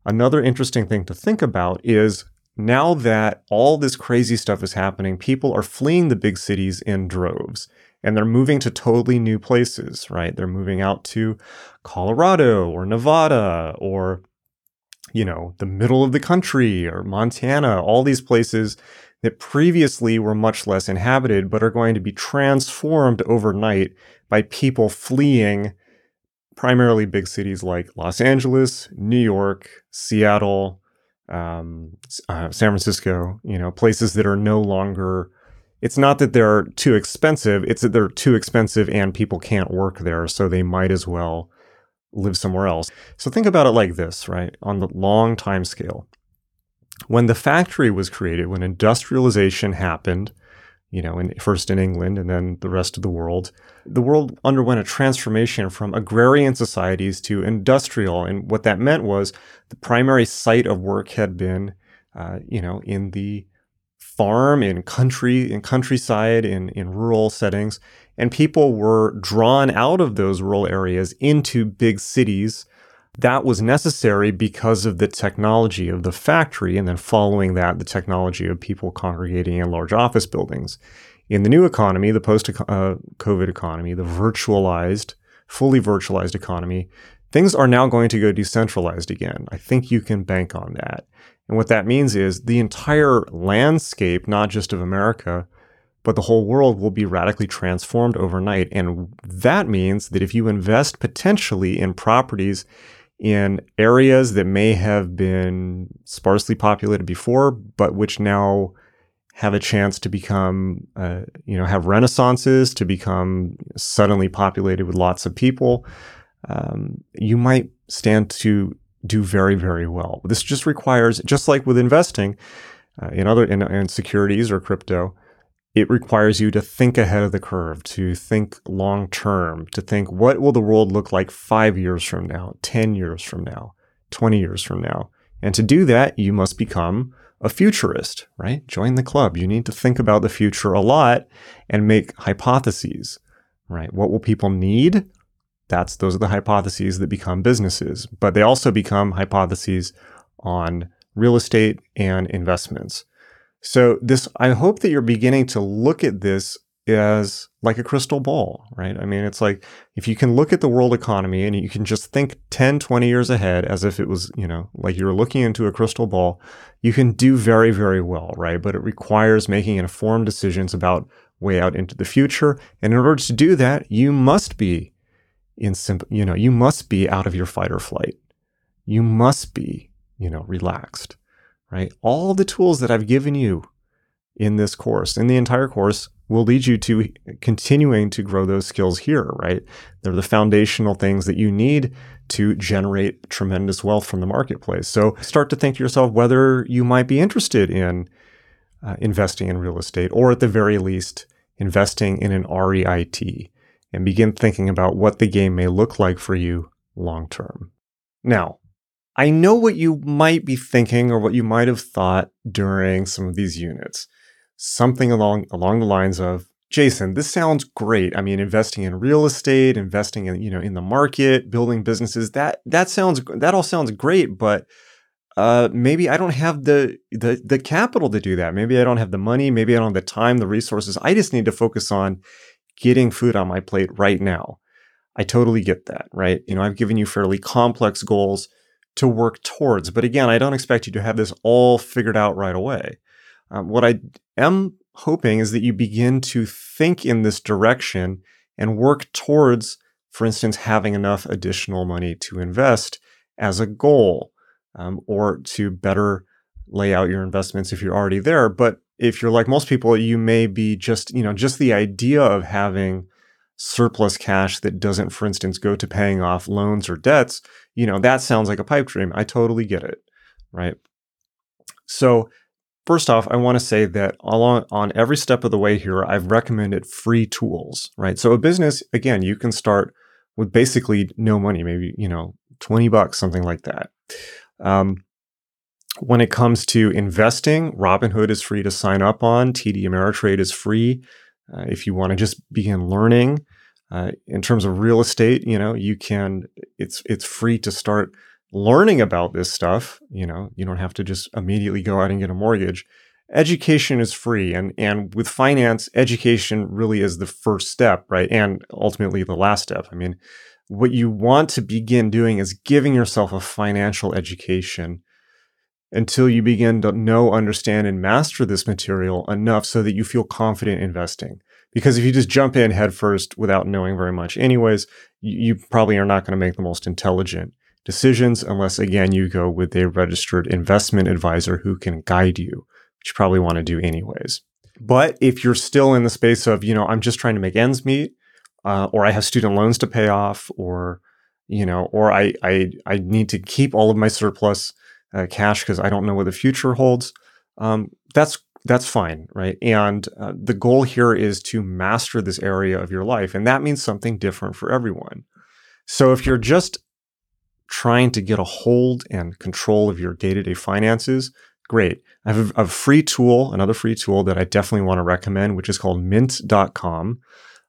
Another interesting thing to think about is now that all this crazy stuff is happening, people are fleeing the big cities in droves and they're moving to totally new places, right? They're moving out to Colorado or Nevada or, you know, the middle of the country or Montana, all these places that previously were much less inhabited, but are going to be transformed overnight by people fleeing primarily big cities like Los Angeles, New York, Seattle, um, uh, San Francisco, you know, places that are no longer. It's not that they're too expensive; it's that they're too expensive and people can't work there, so they might as well live somewhere else. So think about it like this, right? On the long time scale, when the factory was created, when industrialization happened, you know, in, first in England and then the rest of the world, the world underwent a transformation from agrarian societies to industrial. And what that meant was the primary site of work had been, uh, you know, in the farm, in country, in countryside, in, in rural settings. And people were drawn out of those rural areas into big cities that was necessary because of the technology of the factory, and then following that, the technology of people congregating in large office buildings. In the new economy, the post uh, COVID economy, the virtualized, fully virtualized economy, things are now going to go decentralized again. I think you can bank on that. And what that means is the entire landscape, not just of America, but the whole world will be radically transformed overnight. And that means that if you invest potentially in properties in areas that may have been sparsely populated before, but which now have a chance to become, uh, you know, have renaissances, to become suddenly populated with lots of people, um, you might stand to do very, very well. This just requires, just like with investing uh, in other in, in securities or crypto, it requires you to think ahead of the curve, to think long term, to think what will the world look like five years from now, 10 years from now, 20 years from now. And to do that, you must become a futurist, right? Join the club. You need to think about the future a lot and make hypotheses, right? What will people need? That's those are the hypotheses that become businesses, but they also become hypotheses on real estate and investments. So this, I hope that you're beginning to look at this as like a crystal ball, right? I mean, it's like if you can look at the world economy and you can just think 10, 20 years ahead as if it was, you know, like you're looking into a crystal ball, you can do very, very well, right? But it requires making informed decisions about way out into the future. And in order to do that, you must be in simple, you know, you must be out of your fight or flight. You must be, you know, relaxed right? All the tools that I've given you in this course, in the entire course, will lead you to continuing to grow those skills here, right? They're the foundational things that you need to generate tremendous wealth from the marketplace. So start to think to yourself whether you might be interested in uh, investing in real estate or at the very least investing in an REIT and begin thinking about what the game may look like for you long term. Now, I know what you might be thinking or what you might have thought during some of these units. Something along along the lines of, Jason, this sounds great. I mean, investing in real estate, investing in, you know, in the market, building businesses, that that sounds that all sounds great, but uh, maybe I don't have the, the the capital to do that. Maybe I don't have the money. Maybe I don't have the time, the resources. I just need to focus on getting food on my plate right now. I totally get that, right? You know, I've given you fairly complex goals to work towards. But again, I don't expect you to have this all figured out right away. Um, what I am hoping is that you begin to think in this direction and work towards, for instance, having enough additional money to invest as a goal um, or to better lay out your investments if you're already there. But if you're like most people, you may be just, you know, just the idea of having surplus cash that doesn't, for instance, go to paying off loans or debts, you know, that sounds like a pipe dream. I totally get it. Right. So first off, I want to say that along on every step of the way here, I've recommended free tools, right? So a business, again, you can start with basically no money, maybe, you know, 20 bucks, something like that. Um, when it comes to investing, Robinhood is free to sign up on. TD Ameritrade is free. Uh, if you want to just begin learning, uh, in terms of real estate, you know, you can. It's it's free to start learning about this stuff. You know, you don't have to just immediately go out and get a mortgage. Education is free, and and with finance, education really is the first step, right? And ultimately the last step. I mean, what you want to begin doing is giving yourself a financial education until you begin to know, understand, and master this material enough so that you feel confident investing. Because if you just jump in headfirst without knowing very much, anyways, you, probably are not going to make the most intelligent decisions unless, again, you go with a registered investment advisor who can guide you, which you probably want to do anyways. But if you're still in the space of, you know, I'm just trying to make ends meet, uh, or I have student loans to pay off, or you know, or I I I need to keep all of my surplus uh, cash because I don't know what the future holds. Um, that's that's fine, right? And uh, the goal here is to master this area of your life, and that means something different for everyone. So if you're just trying to get a hold and control of your day-to-day finances, great. I have a, a free tool, another free tool that I definitely want to recommend, which is called Mint.com.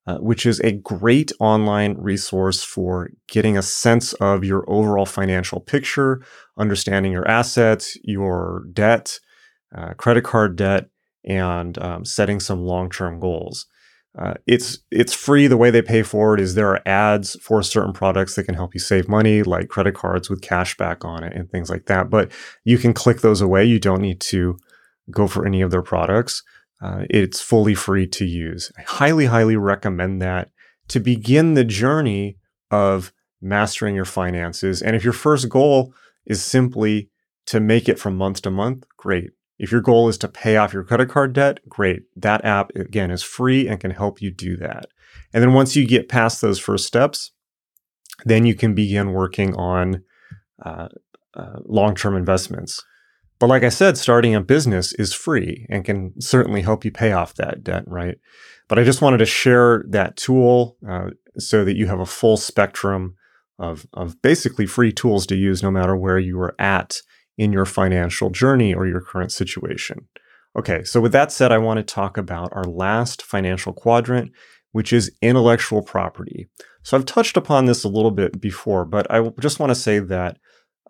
Uh, which is a great online resource for getting a sense of your overall financial picture, understanding your assets, your debt, uh, credit card debt, and um, setting some long-term goals. Uh, it's it's free. The way they pay for it is there are ads for certain products that can help you save money, like credit cards with cash back on it and things like that. But you can click those away. You don't need to go for any of their products. Uh, it's fully free to use. I highly, highly recommend that to begin the journey of mastering your finances. And if your first goal is simply to make it from month to month, great. If your goal is to pay off your credit card debt, great. That app, again, is free and can help you do that. And then once you get past those first steps, then you can begin working on uh, uh, long term investments. But like I said, starting a business is free and can certainly help you pay off that debt, right? But I just wanted to share that tool uh, so that you have a full spectrum of, of basically free tools to use no matter where you are at in your financial journey or your current situation. Okay, so with that said, I want to talk about our last financial quadrant, which is intellectual property. So I've touched upon this a little bit before, but I just want to say that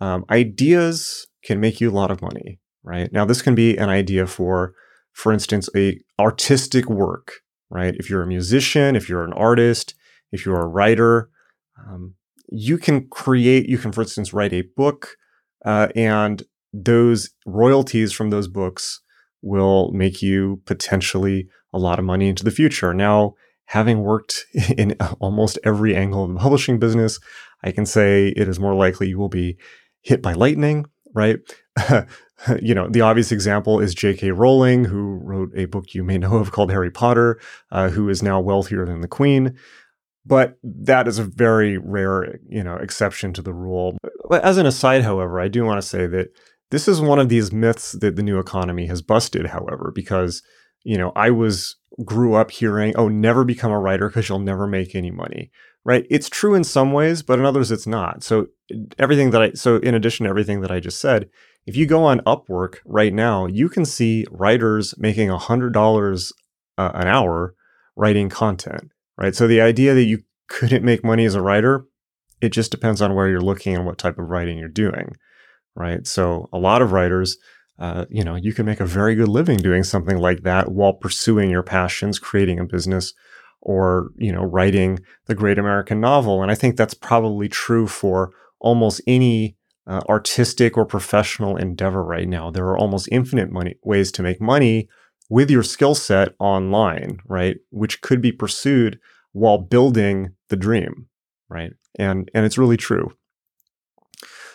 um, ideas can make you a lot of money, right? Now, this can be an idea for, for instance, a artistic work, right? If you're a musician, if you're an artist, if you're a writer, um, you can create. You can, for instance, write a book, uh, and those royalties from those books will make you potentially a lot of money into the future. Now, having worked in almost every angle of the publishing business, I can say it is more likely you will be hit by lightning right? you know, the obvious example is J.K. Rowling, who wrote a book you may know of called Harry Potter, uh, who is now wealthier than the Queen. But that is a very rare, you know, exception to the rule. As an aside, however, I do want to say that this is one of these myths that the new economy has busted, however, because, you know, I was grew up hearing, oh, never become a writer because you'll never make any money right? It's true in some ways, but in others it's not. So everything that I so in addition to everything that I just said, if you go on Upwork right now, you can see writers making hundred dollars uh, an hour writing content, right? So the idea that you couldn't make money as a writer, it just depends on where you're looking and what type of writing you're doing, right? So a lot of writers. Uh, you know, you can make a very good living doing something like that while pursuing your passions, creating a business, or you know writing the great american novel and i think that's probably true for almost any uh, artistic or professional endeavor right now there are almost infinite money ways to make money with your skill set online right which could be pursued while building the dream right and and it's really true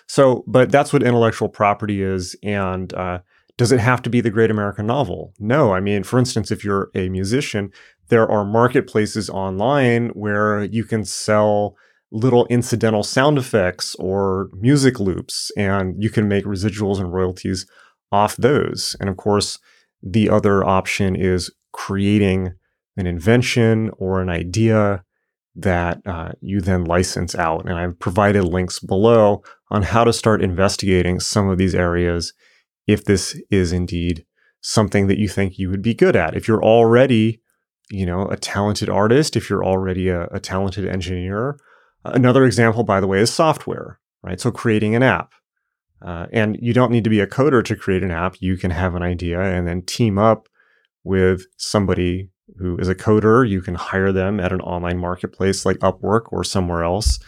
so but that's what intellectual property is and uh, does it have to be the great American novel? No. I mean, for instance, if you're a musician, there are marketplaces online where you can sell little incidental sound effects or music loops, and you can make residuals and royalties off those. And of course, the other option is creating an invention or an idea that uh, you then license out. And I've provided links below on how to start investigating some of these areas if this is indeed something that you think you would be good at. If you're already, you know, a talented artist, if you're already a, a talented engineer. Another example, by the way, is software, right? So creating an app. Uh, and you don't need to be a coder to create an app. You can have an idea and then team up with somebody who is a coder. You can hire them at an online marketplace like Upwork or somewhere else,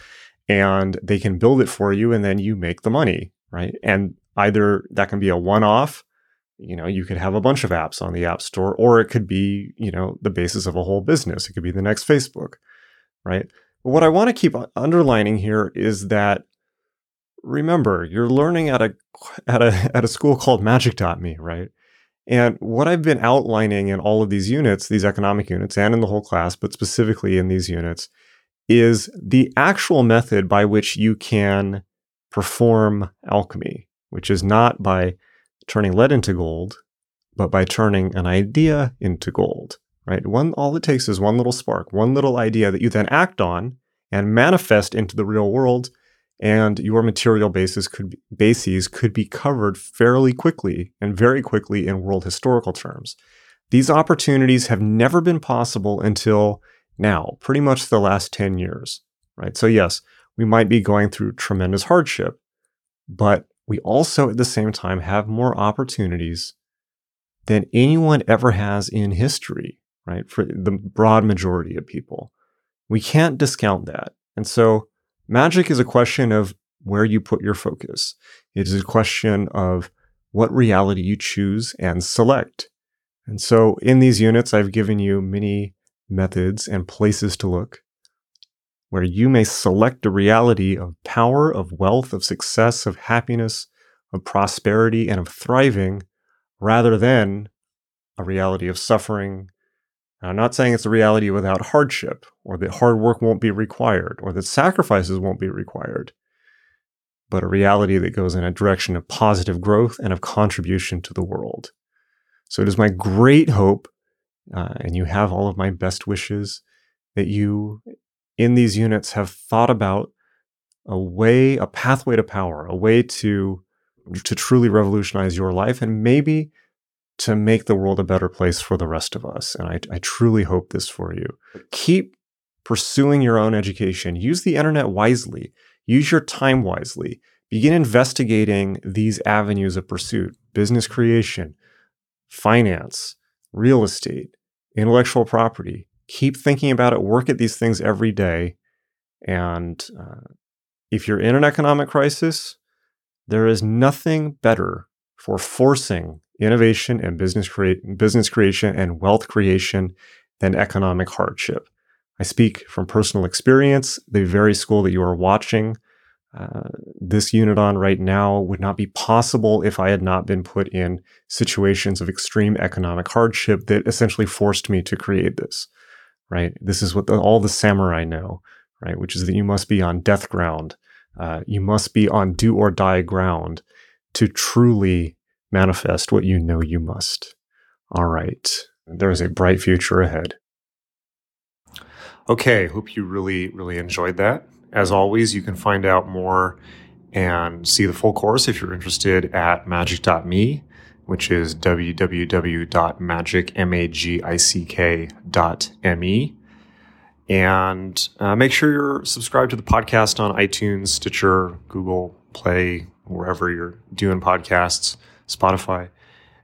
and they can build it for you, and then you make the money, right? And either that can be a one off, you know, you could have a bunch of apps on the App Store, or it could be, you know, the basis of a whole business. It could be the next Facebook, right? What I want to keep underlining here is that remember, you're learning at a at a at a school called magick.me, right? And what I've been outlining in all of these units, these economic units, and in the whole class, but specifically in these units, is the actual method by which you can perform alchemy, which is not by turning lead into gold, but by turning an idea into gold, right? One, all it takes is one little spark, one little idea that you then act on and manifest into the real world and your material bases could be, bases could be covered fairly quickly and very quickly in world historical terms. These opportunities have never been possible until now, pretty much the last 10 years, right? So yes, we might be going through tremendous hardship, but we also at the same time have more opportunities than anyone ever has in history, right? For the broad majority of people. We can't discount that. And so Magic is a question of where you put your focus. It is a question of what reality you choose and select. And so in these units, I've given you many methods and places to look where you may select a reality of power, of wealth, of success, of happiness, of prosperity, and of thriving rather than a reality of suffering, now, I'm not saying it's a reality without hardship, or that hard work won't be required, or that sacrifices won't be required, but a reality that goes in a direction of positive growth and of contribution to the world. So it is my great hope, uh, and you have all of my best wishes, that you in these units have thought about a way, a pathway to power, a way to to truly revolutionize your life and maybe to make the world a better place for the rest of us. And I, I truly hope this for you. Keep pursuing your own education. Use the internet wisely. Use your time wisely. Begin investigating these avenues of pursuit business creation, finance, real estate, intellectual property. Keep thinking about it. Work at these things every day. And uh, if you're in an economic crisis, there is nothing better for forcing innovation and business, create, business creation and wealth creation than economic hardship. I speak from personal experience. The very school that you are watching uh, this unit on right now would not be possible if I had not been put in situations of extreme economic hardship that essentially forced me to create this. Right? This is what the, all the samurai know, right? Which is that you must be on death ground. Uh, you must be on do or die ground to truly manifest what you know you must. All right. There is a bright future ahead. Okay. Hope you really, really enjoyed that. As always, you can find out more and see the full course if you're interested at magick.me, which is www.magick.me. And uh, make sure you're subscribed to the podcast on iTunes, Stitcher, Google Play, wherever you're doing podcasts. Spotify.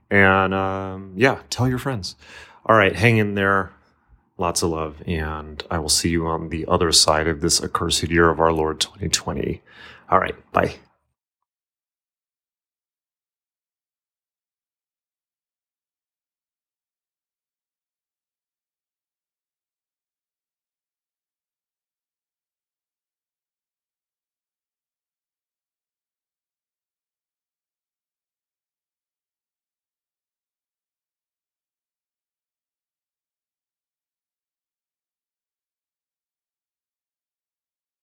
And um, yeah, tell your friends. All right, hang in there. Lots of love. And I will see you on the other side of this accursed year of our Lord 2020. All right, bye.